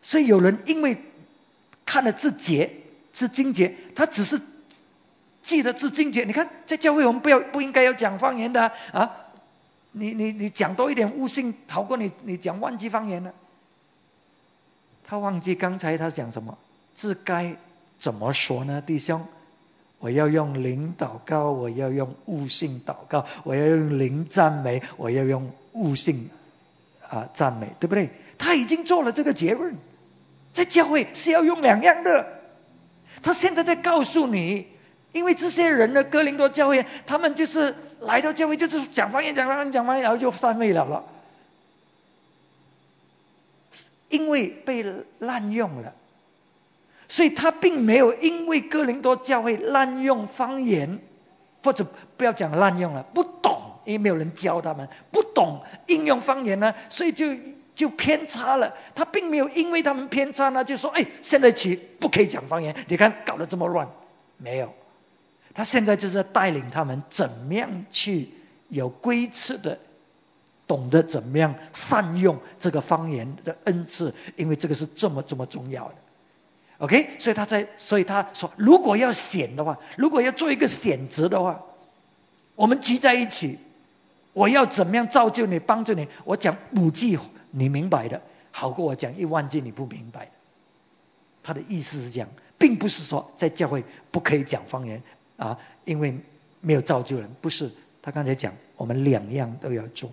所以有人因为看了字节、字经节，他只是记得字经节。你看，在教会我们不要不应该要讲方言的啊！你你你讲多一点悟性，好过你你讲万句方言呢。他忘记刚才他讲什么。这该怎么说呢，弟兄？我要用灵祷告，我要用悟性祷告，我要用灵赞美，我要用悟性啊赞美，对不对？他已经做了这个结论，在教会是要用两样的。他现在在告诉你，因为这些人的哥林多教会，他们就是来到教会就是讲方言，讲方言，讲方言，然后就散会了了，因为被滥用了。所以他并没有因为哥林多教会滥用方言，或者不要讲滥用了，不懂，因为没有人教他们，不懂应用方言呢，所以就就偏差了。他并没有因为他们偏差呢，就说哎，现在起不可以讲方言，你看搞得这么乱，没有。他现在就是带领他们怎么样去有规则的，懂得怎么样善用这个方言的恩赐，因为这个是这么这么重要的。OK，所以他在，所以他说，如果要选的话，如果要做一个选择的话，我们聚在一起，我要怎么样造就你，帮助你？我讲五句你明白的，好过我讲一万句你不明白的。他的意思是这样，并不是说在教会不可以讲方言啊，因为没有造就人，不是。他刚才讲，我们两样都要做。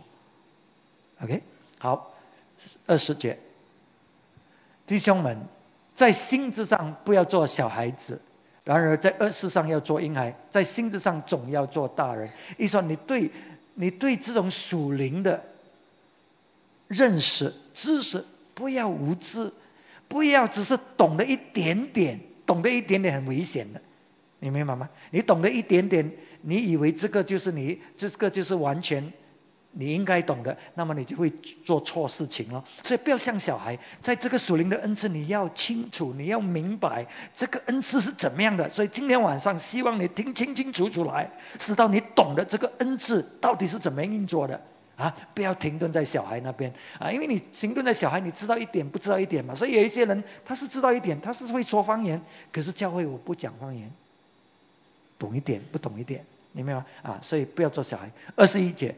OK，好，二十节，弟兄们。在心智上不要做小孩子，然而在恶事上要做婴孩，在心智上总要做大人。意思说，你对你对这种属灵的认识知识，不要无知，不要只是懂得一点点，懂得一点点很危险的，你明白吗？你懂得一点点，你以为这个就是你，这个就是完全你应该懂的，那么你就会做错事情了。所以不要像小孩，在这个属灵的恩赐，你要清楚，你要明白这个恩赐是怎么样的。所以今天晚上希望你听清清楚楚来，直到你懂得这个恩赐到底是怎么运作的啊！不要停顿在小孩那边啊，因为你停顿在小孩，你知道一点不知道一点嘛。所以有一些人他是知道一点，他是会说方言，可是教会我不讲方言，懂一点不懂一点，明白吗？啊，所以不要做小孩。二十一节。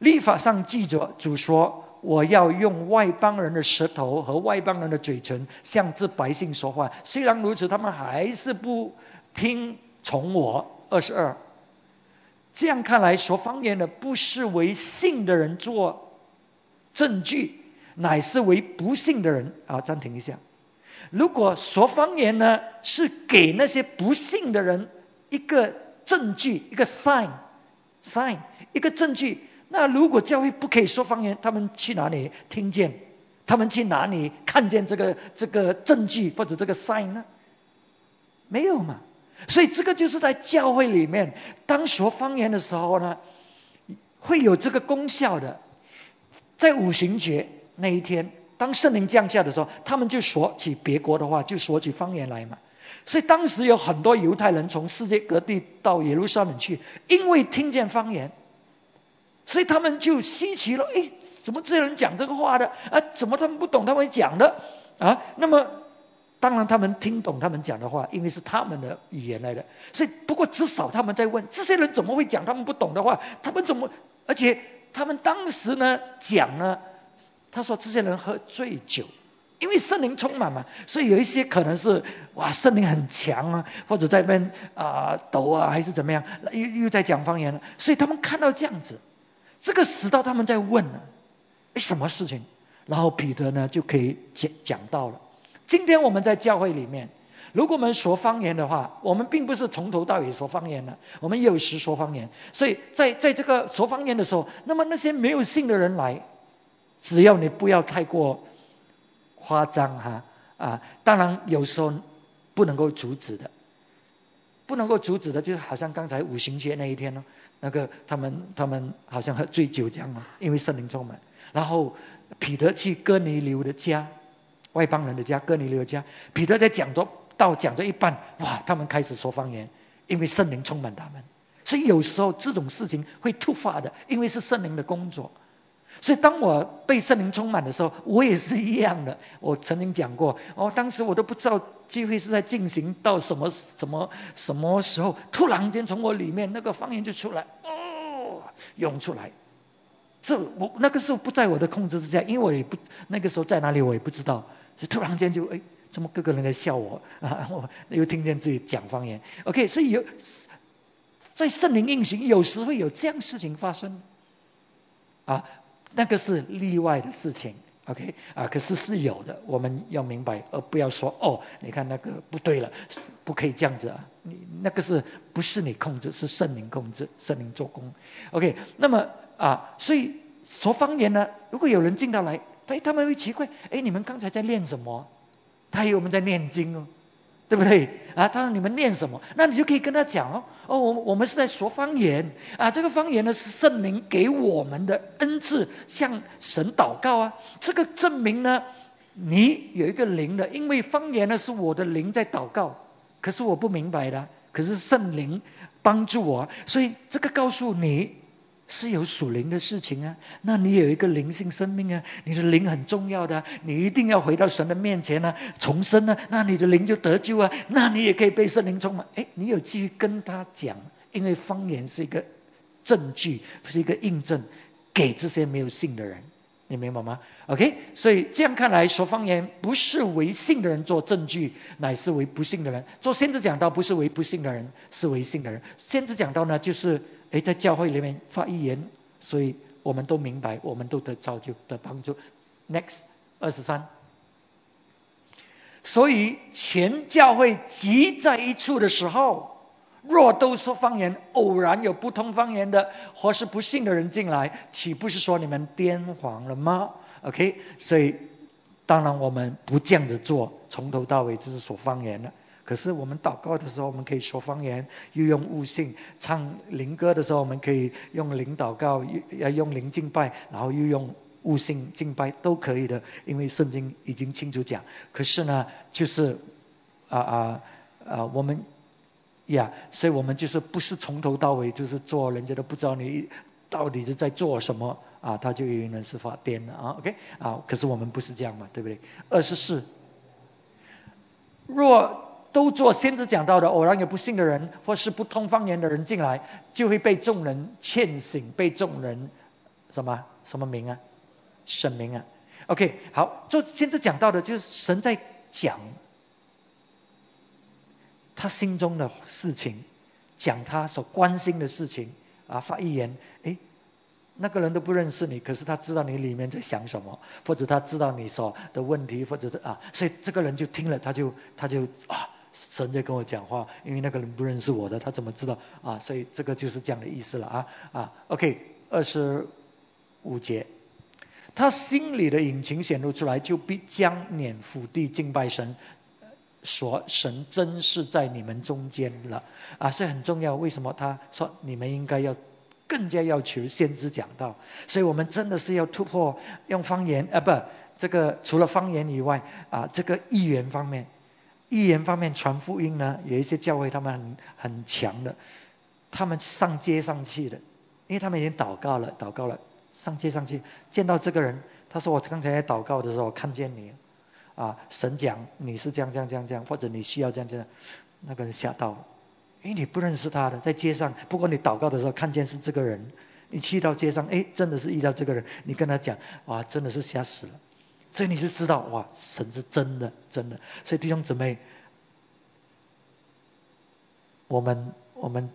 立法上记着，主说：“我要用外邦人的舌头和外邦人的嘴唇，向这百姓说话。虽然如此，他们还是不听从我。”二十二。这样看来，说方言的不是为信的人做证据，乃是为不信的人。啊，暂停一下。如果说方言呢，是给那些不信的人一个证据，一个 sign，sign，一个证据。那如果教会不可以说方言，他们去哪里听见？他们去哪里看见这个这个证据或者这个 sign 呢？没有嘛。所以这个就是在教会里面，当说方言的时候呢，会有这个功效的。在五行节那一天，当圣灵降下的时候，他们就说起别国的话，就说起方言来嘛。所以当时有很多犹太人从世界各地到耶路撒冷去，因为听见方言。所以他们就稀奇了，哎，怎么这些人讲这个话的？啊，怎么他们不懂他们讲的？啊，那么当然他们听懂他们讲的话，因为是他们的语言来的。所以不过至少他们在问，这些人怎么会讲他们不懂的话？他们怎么？而且他们当时呢讲呢，他说这些人喝醉酒，因为圣灵充满嘛，所以有一些可能是哇圣灵很强啊，或者在那边啊抖啊还是怎么样，又又在讲方言了。所以他们看到这样子。这个时到他们在问呢，什么事情？然后彼得呢就可以讲讲到了。今天我们在教会里面，如果我们说方言的话，我们并不是从头到尾说方言的，我们有时说方言。所以在在这个说方言的时候，那么那些没有信的人来，只要你不要太过夸张哈啊，当然有时候不能够阻止的，不能够阻止的，就是好像刚才五行节那一天呢。那个他们他们好像喝醉酒这样嘛，因为圣灵充满。然后彼得去哥尼流的家，外邦人的家，哥尼流的家。彼得在讲着到讲着一半，哇，他们开始说方言，因为圣灵充满他们。所以有时候这种事情会突发的，因为是圣灵的工作。所以当我被圣灵充满的时候，我也是一样的。我曾经讲过，哦，当时我都不知道机会是在进行到什么什么什么时候，突然间从我里面那个方言就出来，哦，涌出来。这我那个时候不在我的控制之下，因为我也不那个时候在哪里我也不知道，就突然间就哎，怎么各个人在笑我啊？我又听见自己讲方言。OK，所以有在圣灵运行，有时会有这样事情发生啊。那个是例外的事情，OK？啊，可是是有的，我们要明白，而不要说哦，你看那个不对了，不可以这样子啊，你那个是不是你控制，是圣灵控制，圣灵做工，OK，那么啊，所以说方言呢，如果有人进到来，哎，他们会奇怪，哎，你们刚才在念什么？他以为我们在念经哦。对不对啊？他说你们念什么？那你就可以跟他讲哦。哦，我我们是在说方言啊。这个方言呢是圣灵给我们的恩赐，向神祷告啊。这个证明呢，你有一个灵的，因为方言呢是我的灵在祷告，可是我不明白的，可是圣灵帮助我，所以这个告诉你。是有属灵的事情啊，那你有一个灵性生命啊，你的灵很重要的，你一定要回到神的面前呢，重生呢，那你的灵就得救啊，那你也可以被圣灵充满。哎，你有继续跟他讲，因为方言是一个证据，是一个印证，给这些没有信的人，你明白吗？OK，所以这样看来说方言不是为信的人做证据，乃是为不信的人做。先知讲道不是为不信的人，是为信的人。先知讲道呢，就是。哎，在教会里面发预言，所以我们都明白，我们都得造就得帮助。Next，二十三。所以全教会集在一处的时候，若都说方言，偶然有不通方言的或是不信的人进来，岂不是说你们癫狂了吗？OK，所以当然我们不这样子做，从头到尾就是说方言了。可是我们祷告的时候，我们可以说方言，又用悟性；唱灵歌的时候，我们可以用灵祷告，要用灵敬拜，然后又用悟性敬拜，都可以的。因为圣经已经清楚讲。可是呢，就是啊啊啊，我们呀，所以我们就是不是从头到尾就是做，人家都不知道你到底是在做什么啊，他就以为那是发癫了啊。OK 啊，可是我们不是这样嘛，对不对？二十四，若都做先知讲到的，偶然有不幸的人或是不通方言的人进来，就会被众人劝醒，被众人什么什么名啊？神明啊？OK，好，做先知讲到的，就是神在讲他心中的事情，讲他所关心的事情啊，发预言，诶，那个人都不认识你，可是他知道你里面在想什么，或者他知道你所的问题，或者啊，所以这个人就听了，他就他就啊。神在跟我讲话，因为那个人不认识我的，他怎么知道啊？所以这个就是这样的意思了啊啊。OK，二十五节，他心里的隐情显露出来，就必将撵伏地敬拜神，说神真是在你们中间了啊，所以很重要。为什么他说你们应该要更加要求先知讲道？所以我们真的是要突破用方言啊，不，这个除了方言以外啊，这个语言方面。预言方面传福音呢，有一些教会他们很很强的，他们上街上去的，因为他们已经祷告了，祷告了，上街上去见到这个人，他说我刚才在祷告的时候看见你，啊，神讲你是这样这样这样这样，或者你需要这样这样，那个人吓到了，因为你不认识他的，在街上，不过你祷告的时候看见是这个人，你去到街上，哎，真的是遇到这个人，你跟他讲，哇，真的是吓死了。所以你就知道，哇，神是真的，真的。所以弟兄姊妹，我们我们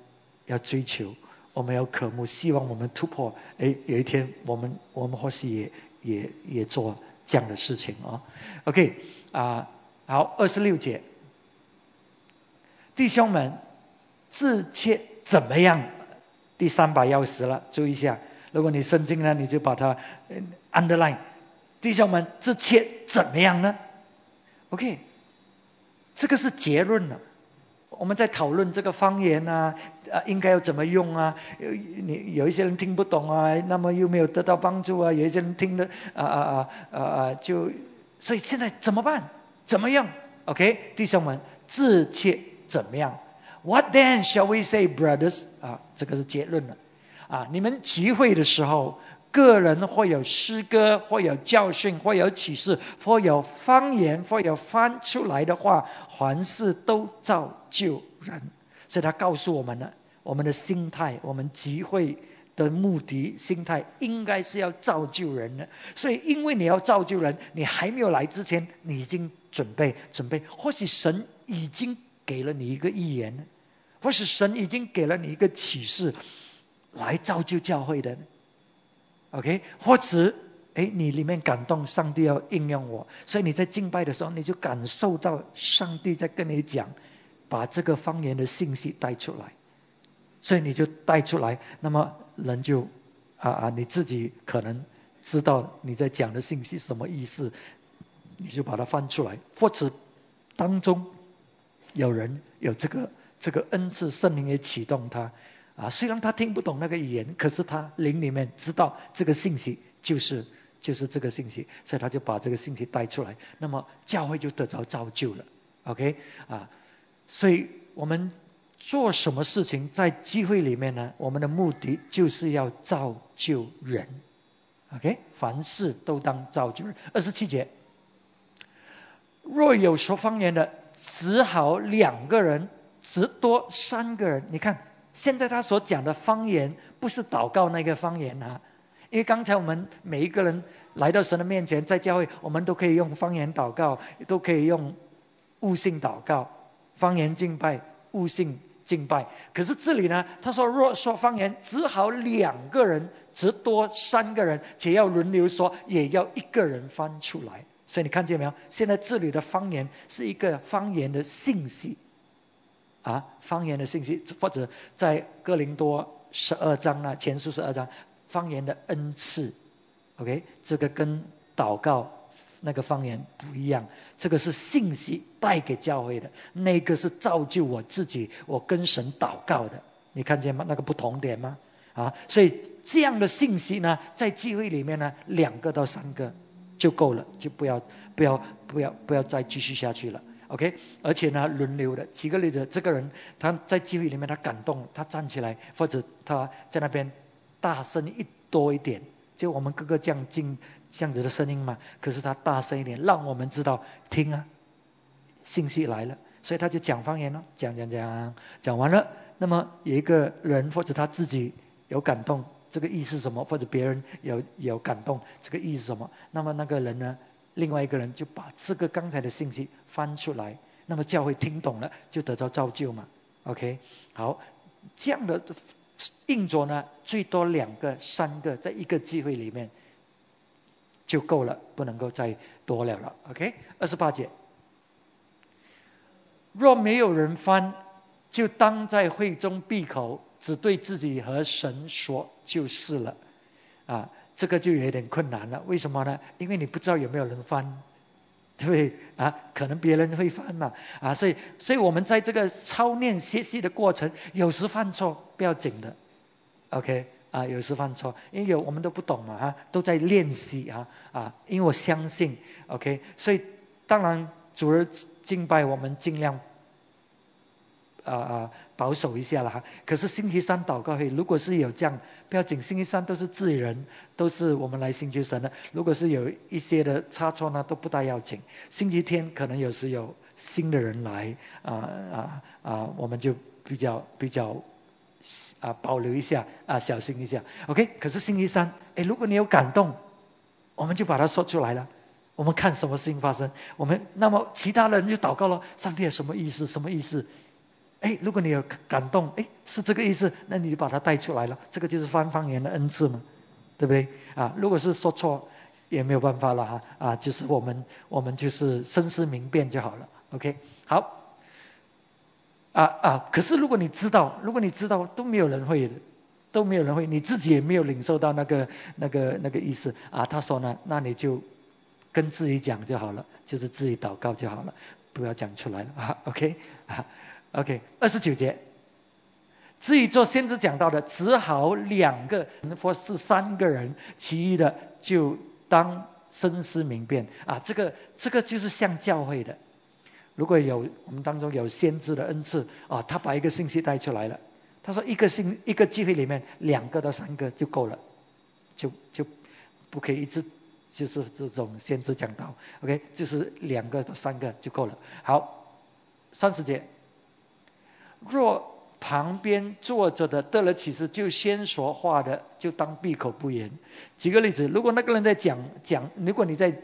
要追求，我们要渴慕，希望我们突破。哎，有一天我们我们或许也也也做这样的事情啊。OK 啊，好，二十六节，弟兄们，自切怎么样？第三把钥匙了，注意一下。如果你圣经呢，你就把它 underline。弟兄们，这切怎么样呢？OK，这个是结论了。我们在讨论这个方言啊，啊，应该要怎么用啊？有你有一些人听不懂啊，那么又没有得到帮助啊。有一些人听了啊啊啊啊啊，就所以现在怎么办？怎么样？OK，弟兄们，这切怎么样？What then shall we say, brothers？啊，这个是结论了。啊，你们集会的时候。个人或有诗歌，或有教训，或有启示，或有方言，或有翻出来的话，凡事都造就人。所以他告诉我们了，我们的心态，我们集会的目的，心态应该是要造就人的。所以，因为你要造就人，你还没有来之前，你已经准备准备。或许神已经给了你一个预言，或许神已经给了你一个启示，来造就教会的。OK，或者哎，你里面感动上帝要应用我，所以你在敬拜的时候，你就感受到上帝在跟你讲，把这个方言的信息带出来，所以你就带出来，那么人就啊啊，你自己可能知道你在讲的信息什么意思，你就把它翻出来，或者当中有人有这个这个恩赐，圣灵也启动他。啊，虽然他听不懂那个语言，可是他灵里面知道这个信息就是就是这个信息，所以他就把这个信息带出来，那么教会就得着造就了。OK 啊，所以我们做什么事情在机会里面呢？我们的目的就是要造就人。OK，凡事都当造就人。二十七节，若有说方言的，只好两个人，只多三个人。你看。现在他所讲的方言不是祷告那个方言啊，因为刚才我们每一个人来到神的面前，在教会我们都可以用方言祷告，都可以用悟性祷告，方言敬拜，悟性敬拜。可是这里呢，他说若说方言，只好两个人，只多三个人，且要轮流说，也要一个人翻出来。所以你看见没有？现在这里的方言是一个方言的信息。啊，方言的信息，或者在哥林多十二章啊，前书十二章，方言的恩赐，OK，这个跟祷告那个方言不一样，这个是信息带给教会的，那个是造就我自己，我跟神祷告的，你看见吗？那个不同点吗？啊，所以这样的信息呢，在聚会里面呢，两个到三个就够了，就不要不要不要不要再继续下去了，OK？而且呢，轮流的，举个例子，这个人他在聚会里面他感动，他站起来，或者他在那边大声一多一点。就我们各个这样进这样子的声音嘛，可是他大声一点，让我们知道听啊，信息来了，所以他就讲方言了，讲讲讲，讲完了，那么有一个人或者他自己有感动，这个意思什么？或者别人有有感动，这个意思什么？那么那个人呢，另外一个人就把这个刚才的信息翻出来，那么教会听懂了，就得到造就嘛。OK，好，这样的。硬着呢，最多两个、三个，在一个机会里面就够了，不能够再多了了。OK，二十八节，若没有人翻，就当在会中闭口，只对自己和神说就是了。啊，这个就有点困难了。为什么呢？因为你不知道有没有人翻。对不对啊？可能别人会翻嘛啊，所以所以我们在这个操练学习的过程，有时犯错不要紧的，OK 啊，有时犯错，因为有我们都不懂嘛哈，都在练习啊啊，因为我相信 OK，所以当然主日敬拜我们尽量。啊啊，保守一下了哈。可是星期三祷告会，如果是有这样，不要紧，星期三都是自人，都是我们来寻求神的。如果是有一些的差错呢，都不大要紧。星期天可能有时有新的人来，啊啊啊，我们就比较比较啊保留一下啊，小心一下。OK，可是星期三，哎，如果你有感动，我们就把它说出来了。我们看什么事情发生，我们那么其他人就祷告了。上帝什么意思？什么意思？哎，如果你有感动，哎，是这个意思，那你就把它带出来了。这个就是翻方言的恩赐嘛，对不对？啊，如果是说错，也没有办法了哈。啊，就是我们我们就是深思明辨就好了。OK，好。啊啊，可是如果你知道，如果你知道都没有人会，都没有人会，你自己也没有领受到那个那个那个意思啊。他说呢，那你就跟自己讲就好了，就是自己祷告就好了，不要讲出来了啊。OK 啊。OK，二十九节，至于做先知讲到的，只好两个或是三个人，其余的就当深思明辨啊。这个这个就是像教会的，如果有我们当中有先知的恩赐啊，他把一个信息带出来了，他说一个信一个机会里面两个到三个就够了，就就不可以一直就是这种先知讲道，OK，就是两个到三个就够了。好，三十节。若旁边坐着的得了启示就先说话的，就当闭口不言。举个例子，如果那个人在讲讲，如果你在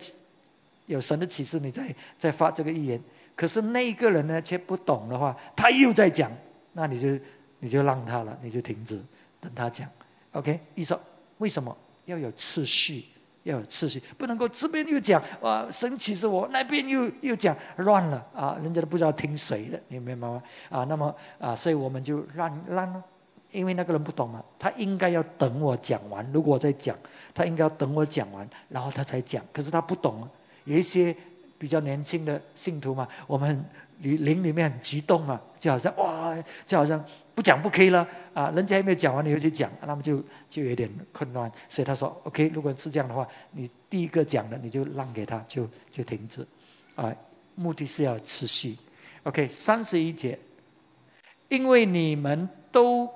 有神的启示，你在在发这个预言，可是那个人呢却不懂的话，他又在讲，那你就你就让他了，你就停止等他讲。OK，意思为什么要有次序？要有次序，不能够这边又讲哇神启示我，那边又又讲乱了啊，人家都不知道听谁的，你明白吗？啊，那么啊，所以我们就乱乱了，因为那个人不懂嘛，他应该要等我讲完，如果我在讲，他应该要等我讲完，然后他才讲，可是他不懂，有一些。比较年轻的信徒嘛，我们灵灵里面很激动嘛，就好像哇，就好像不讲不可以了啊，人家还没有讲完你又去讲，那么就就有点困难。所以他说，OK，如果是这样的话，你第一个讲的你就让给他，就就停止啊，目的是要持续。OK，三十一节，因为你们都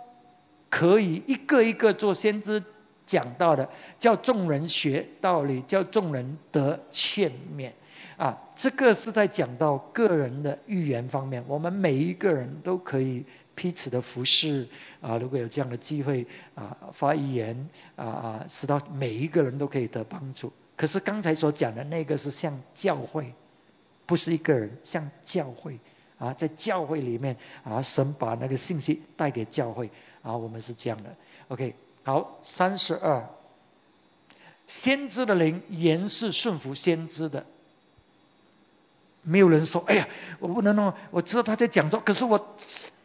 可以一个一个做先知讲到的，叫众人学道理，叫众人得劝勉。啊，这个是在讲到个人的预言方面，我们每一个人都可以彼此的服侍啊，如果有这样的机会啊，发预言啊啊，使到每一个人都可以得帮助。可是刚才所讲的那个是像教会，不是一个人，像教会啊，在教会里面啊，神把那个信息带给教会啊，我们是这样的。OK，好，三十二，先知的灵言是顺服先知的。没有人说，哎呀，我不能弄，我知道他在讲座，可是我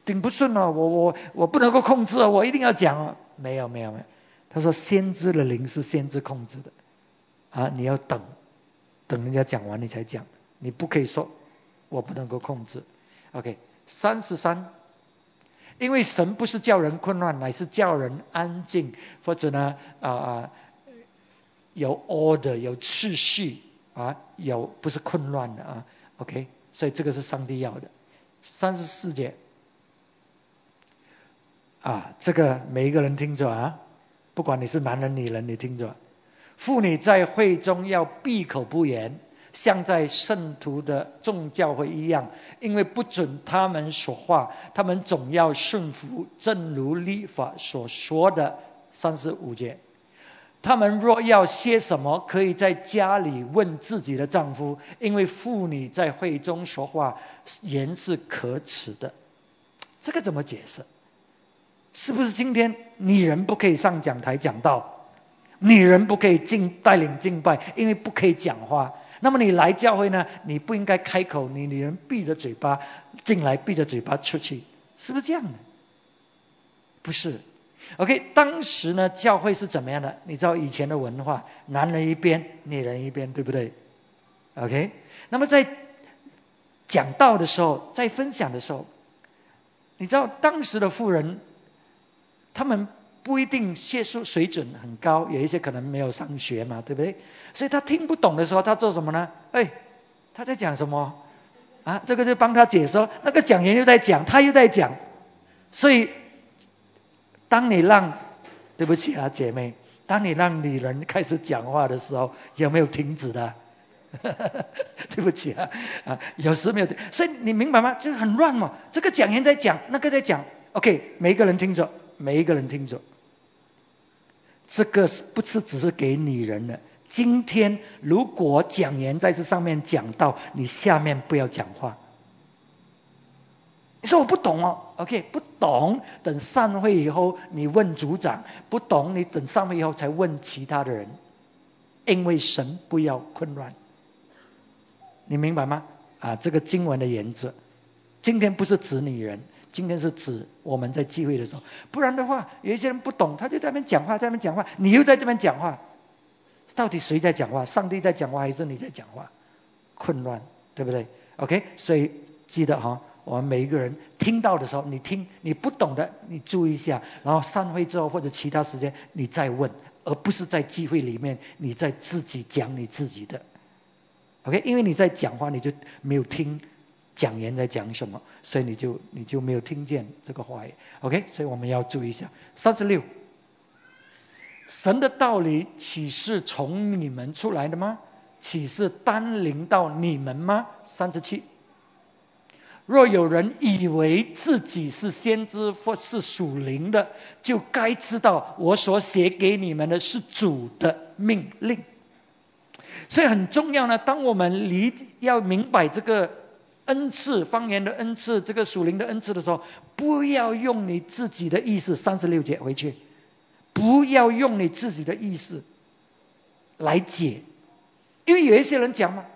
顶不顺啊，我我我不能够控制啊，我一定要讲啊。没有没有没有，他说先知的灵是先知控制的，啊，你要等，等人家讲完你才讲，你不可以说我不能够控制。OK，三十三，因为神不是叫人混乱，乃是叫人安静，或者呢啊啊有 order 有秩序啊有不是混乱的啊。OK，所以这个是上帝要的。三十四节啊，这个每一个人听着啊，不管你是男人女人，你听着。妇女在会中要闭口不言，像在圣徒的众教会一样，因为不准他们说话，他们总要顺服，正如律法所说的三十五节。他们若要些什么，可以在家里问自己的丈夫，因为妇女在会中说话言是可耻的。这个怎么解释？是不是今天女人不可以上讲台讲道？女人不可以敬带领敬拜，因为不可以讲话。那么你来教会呢？你不应该开口，你女人闭着嘴巴进来，闭着嘴巴出去，是不是这样的？不是。OK，当时呢，教会是怎么样的？你知道以前的文化，男人一边，女人一边，对不对？OK，那么在讲道的时候，在分享的时候，你知道当时的富人，他们。不一定学术水准很高，有一些可能没有上学嘛，对不对？所以他听不懂的时候，他做什么呢？哎，他在讲什么？啊，这个就帮他解说。那个讲员又在讲，他又在讲。所以，当你让，对不起啊，姐妹，当你让女人开始讲话的时候，有没有停止的？对不起啊，啊，有时没有停。所以你明白吗？就是很乱嘛。这个讲员在讲，那个在讲。OK，每一个人听着。每一个人听着，这个是不是只是给女人的？今天如果讲员在这上面讲到，你下面不要讲话。你说我不懂哦，OK，不懂，等散会以后你问组长，不懂你等散会以后才问其他的人，因为神不要混乱，你明白吗？啊，这个经文的原则，今天不是指女人。今天是指我们在聚会的时候，不然的话，有一些人不懂，他就在那边讲话，在那边讲话，你又在这边讲话，到底谁在讲话？上帝在讲话还是你在讲话？混乱，对不对？OK，所以记得哈，我们每一个人听到的时候，你听，你不懂的，你注意一下，然后散会之后或者其他时间你再问，而不是在聚会里面你在自己讲你自己的。OK，因为你在讲话，你就没有听。讲员在讲什么，所以你就你就没有听见这个话语。OK，所以我们要注意一下。三十六，神的道理岂是从你们出来的吗？岂是单临到你们吗？三十七，若有人以为自己是先知或是属灵的，就该知道我所写给你们的是主的命令。所以很重要呢。当我们理要明白这个。恩赐方言的恩赐，这个属灵的恩赐的时候，不要用你自己的意思。三十六节回去，不要用你自己的意思来解，因为有一些人讲嘛，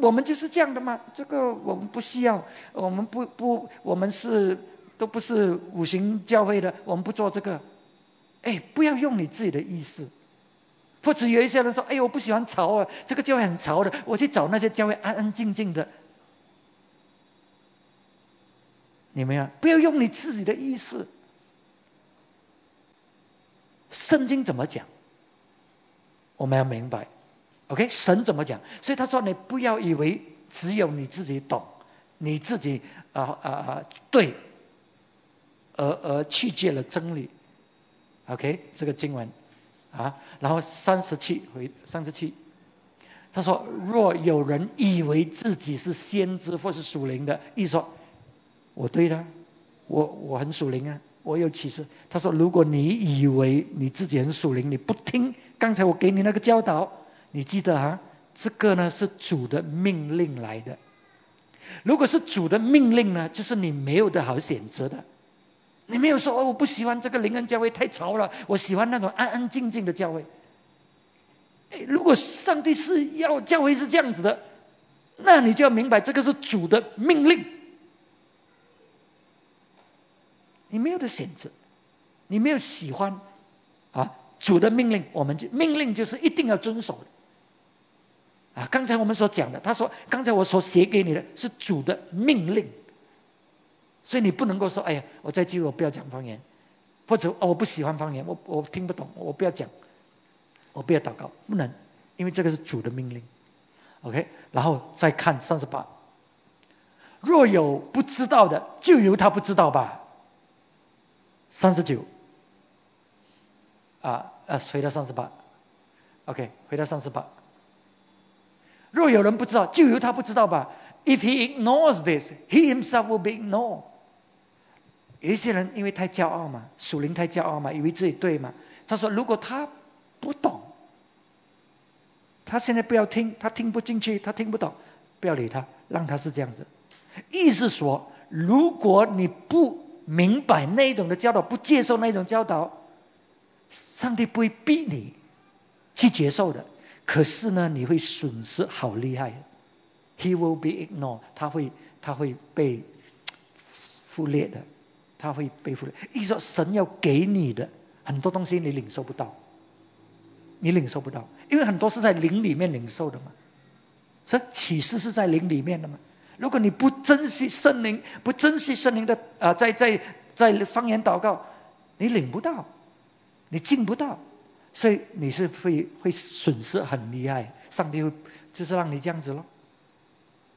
我们就是这样的嘛，这个我们不需要，我们不不，我们是都不是五行教会的，我们不做这个。哎，不要用你自己的意思，或者有一些人说，哎呦，我不喜欢吵啊，这个教会很吵的，我去找那些教会安安静静的。你们呀，不要用你自己的意思。圣经怎么讲？我们要明白，OK？神怎么讲？所以他说：“你不要以为只有你自己懂，你自己啊啊啊对，而而去借了真理。”OK？这个经文啊，然后三十七回三十七，他说：“若有人以为自己是先知或是属灵的，一说。”我对的，我我很属灵啊，我有启示。他说：“如果你以为你自己很属灵，你不听刚才我给你那个教导，你记得啊，这个呢是主的命令来的。如果是主的命令呢，就是你没有的好选择的。你没有说哦，我不喜欢这个灵恩教会太吵了，我喜欢那种安安静静的教会。如果上帝是要教会是这样子的，那你就要明白这个是主的命令。”你没有的选择，你没有喜欢啊主的命令，我们就命令就是一定要遵守的。啊，刚才我们所讲的，他说刚才我所写给你的是主的命令，所以你不能够说，哎呀，我在记录我不要讲方言，或者我不喜欢方言，我我听不懂，我不要讲，我不要祷告，不能，因为这个是主的命令。OK，然后再看三十八，若有不知道的，就由他不知道吧。三十九，啊啊，回到三十八，OK，回到三十八。若有人不知道，就由他不知道吧。If he ignores this, he himself will be ignored。有一些人因为太骄傲嘛，属灵太骄傲嘛，以为自己对嘛。他说，如果他不懂，他现在不要听，他听不进去，他听不懂，不要理他，让他是这样子。意思说，如果你不明白那一种的教导，不接受那一种教导，上帝不会逼你去接受的。可是呢，你会损失好厉害。He will be ignored，他会他会被忽略的，他会被忽略。意思说，神要给你的很多东西，你领受不到，你领受不到，因为很多是在灵里面领受的嘛。所以启示是在灵里面的嘛。如果你不珍惜圣灵，不珍惜圣灵的啊，在在在方言祷告，你领不到，你进不到。所以你是会会损失很厉害，上帝会就是让你这样子咯，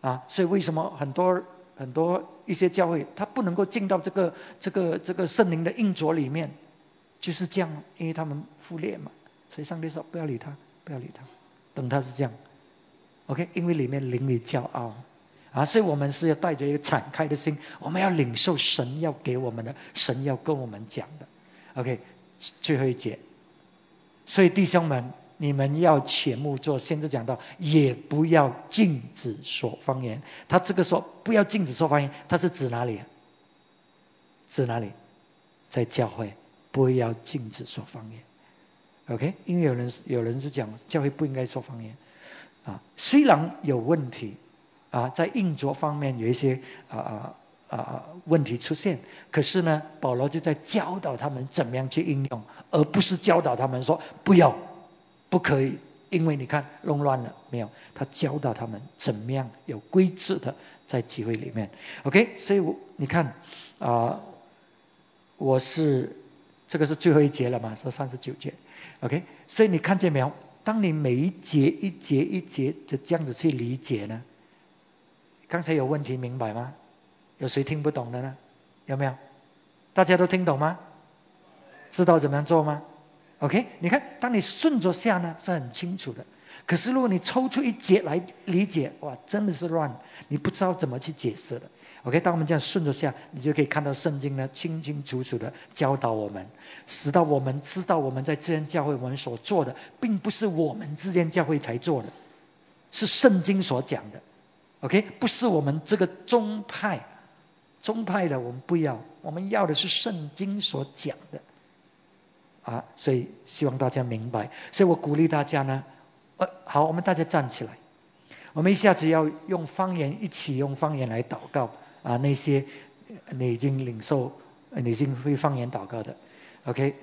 啊，所以为什么很多很多一些教会他不能够进到这个这个这个圣灵的印着里面，就是这样，因为他们忽略嘛，所以上帝说不要理他，不要理他，等他是这样，OK，因为里面灵里骄傲，啊，所以我们是要带着一个敞开的心，我们要领受神要给我们的，神要跟我们讲的，OK，最后一节。所以弟兄们，你们要切莫做。先知讲到，也不要禁止说方言。他这个说不要禁止说方言，他是指哪里？指哪里？在教会不要禁止说方言。OK？因为有人有人是讲教会不应该说方言啊。虽然有问题啊，在应着方面有一些啊啊。啊，问题出现，可是呢，保罗就在教导他们怎么样去应用，而不是教导他们说不要，不可以，因为你看弄乱了没有？他教导他们怎么样有规制的在机会里面。OK，所以我你看啊，我是这个是最后一节了嘛，是三十九节。OK，所以你看见没有？当你每一节一节一节的这样子去理解呢，刚才有问题明白吗？有谁听不懂的呢？有没有？大家都听懂吗？知道怎么样做吗？OK，你看，当你顺着下呢，是很清楚的。可是如果你抽出一节来理解，哇，真的是乱，你不知道怎么去解释的。OK，当我们这样顺着下，你就可以看到圣经呢，清清楚楚的教导我们，使到我们知道我们在自然教会我们所做的，并不是我们之间教会才做的，是圣经所讲的。OK，不是我们这个宗派。宗派的我们不要，我们要的是圣经所讲的啊，所以希望大家明白。所以我鼓励大家呢，呃，好，我们大家站起来，我们一下子要用方言，一起用方言来祷告啊。那些你已经领受、你已经会方言祷告的，OK。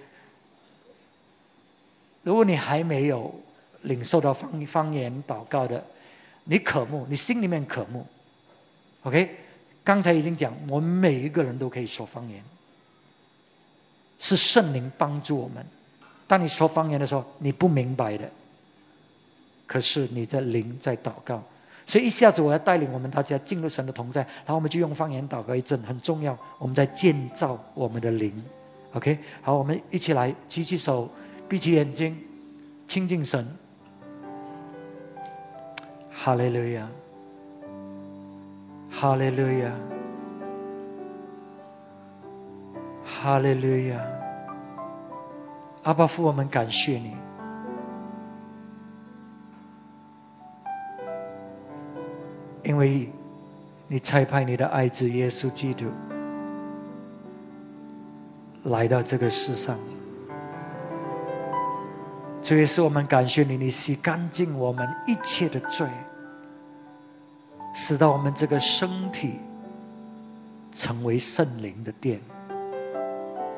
如果你还没有领受到方方言祷告的，你渴慕，你心里面渴慕，OK。刚才已经讲，我们每一个人都可以说方言，是圣灵帮助我们。当你说方言的时候，你不明白的，可是你的灵在祷告，所以一下子我要带领我们大家进入神的同在，然后我们就用方言祷告一阵，很重要。我们在建造我们的灵，OK？好，我们一起来举起手，闭起眼睛，亲近神。哈利路亚。哈利路亚，哈利路亚，阿爸父，我们感谢你，因为你差派你的爱子耶稣基督来到这个世上，这也是我们感谢你，你洗干净我们一切的罪。使到我们这个身体成为圣灵的殿。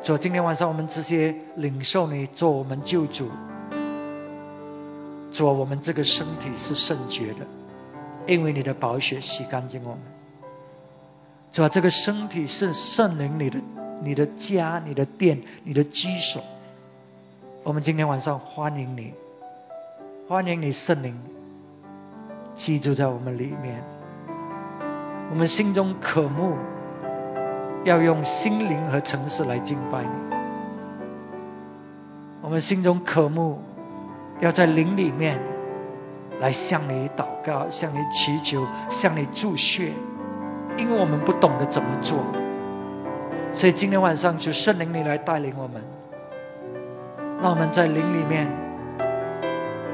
主，今天晚上我们这些领受你做我们救主，主，我们这个身体是圣洁的，因为你的宝血洗干净我们。主啊，这个身体是圣灵你的、你的家、你的殿、你的居所。我们今天晚上欢迎你，欢迎你圣灵居住在我们里面。我们心中渴慕，要用心灵和诚实来敬拜你。我们心中渴慕。要在灵里面来向你祷告，向你祈求，向你祝血，因为我们不懂得怎么做，所以今天晚上就圣灵你来带领我们，让我们在灵里面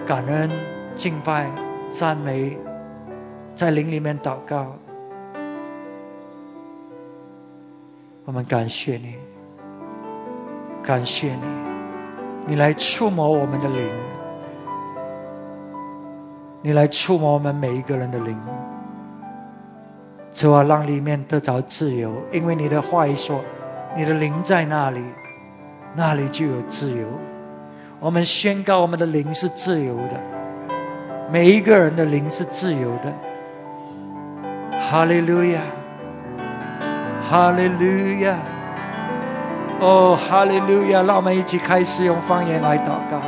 感恩、敬拜、赞美，在灵里面祷告，我们感谢你，感谢你，你来触摸我们的灵。你来触摸我们每一个人的灵，主啊，让里面得着自由，因为你的话一说，你的灵在那里，那里就有自由。我们宣告我们的灵是自由的，每一个人的灵是自由的。哈利路亚，哈利路亚，哦，哈利路亚！让我们一起开始用方言来祷告。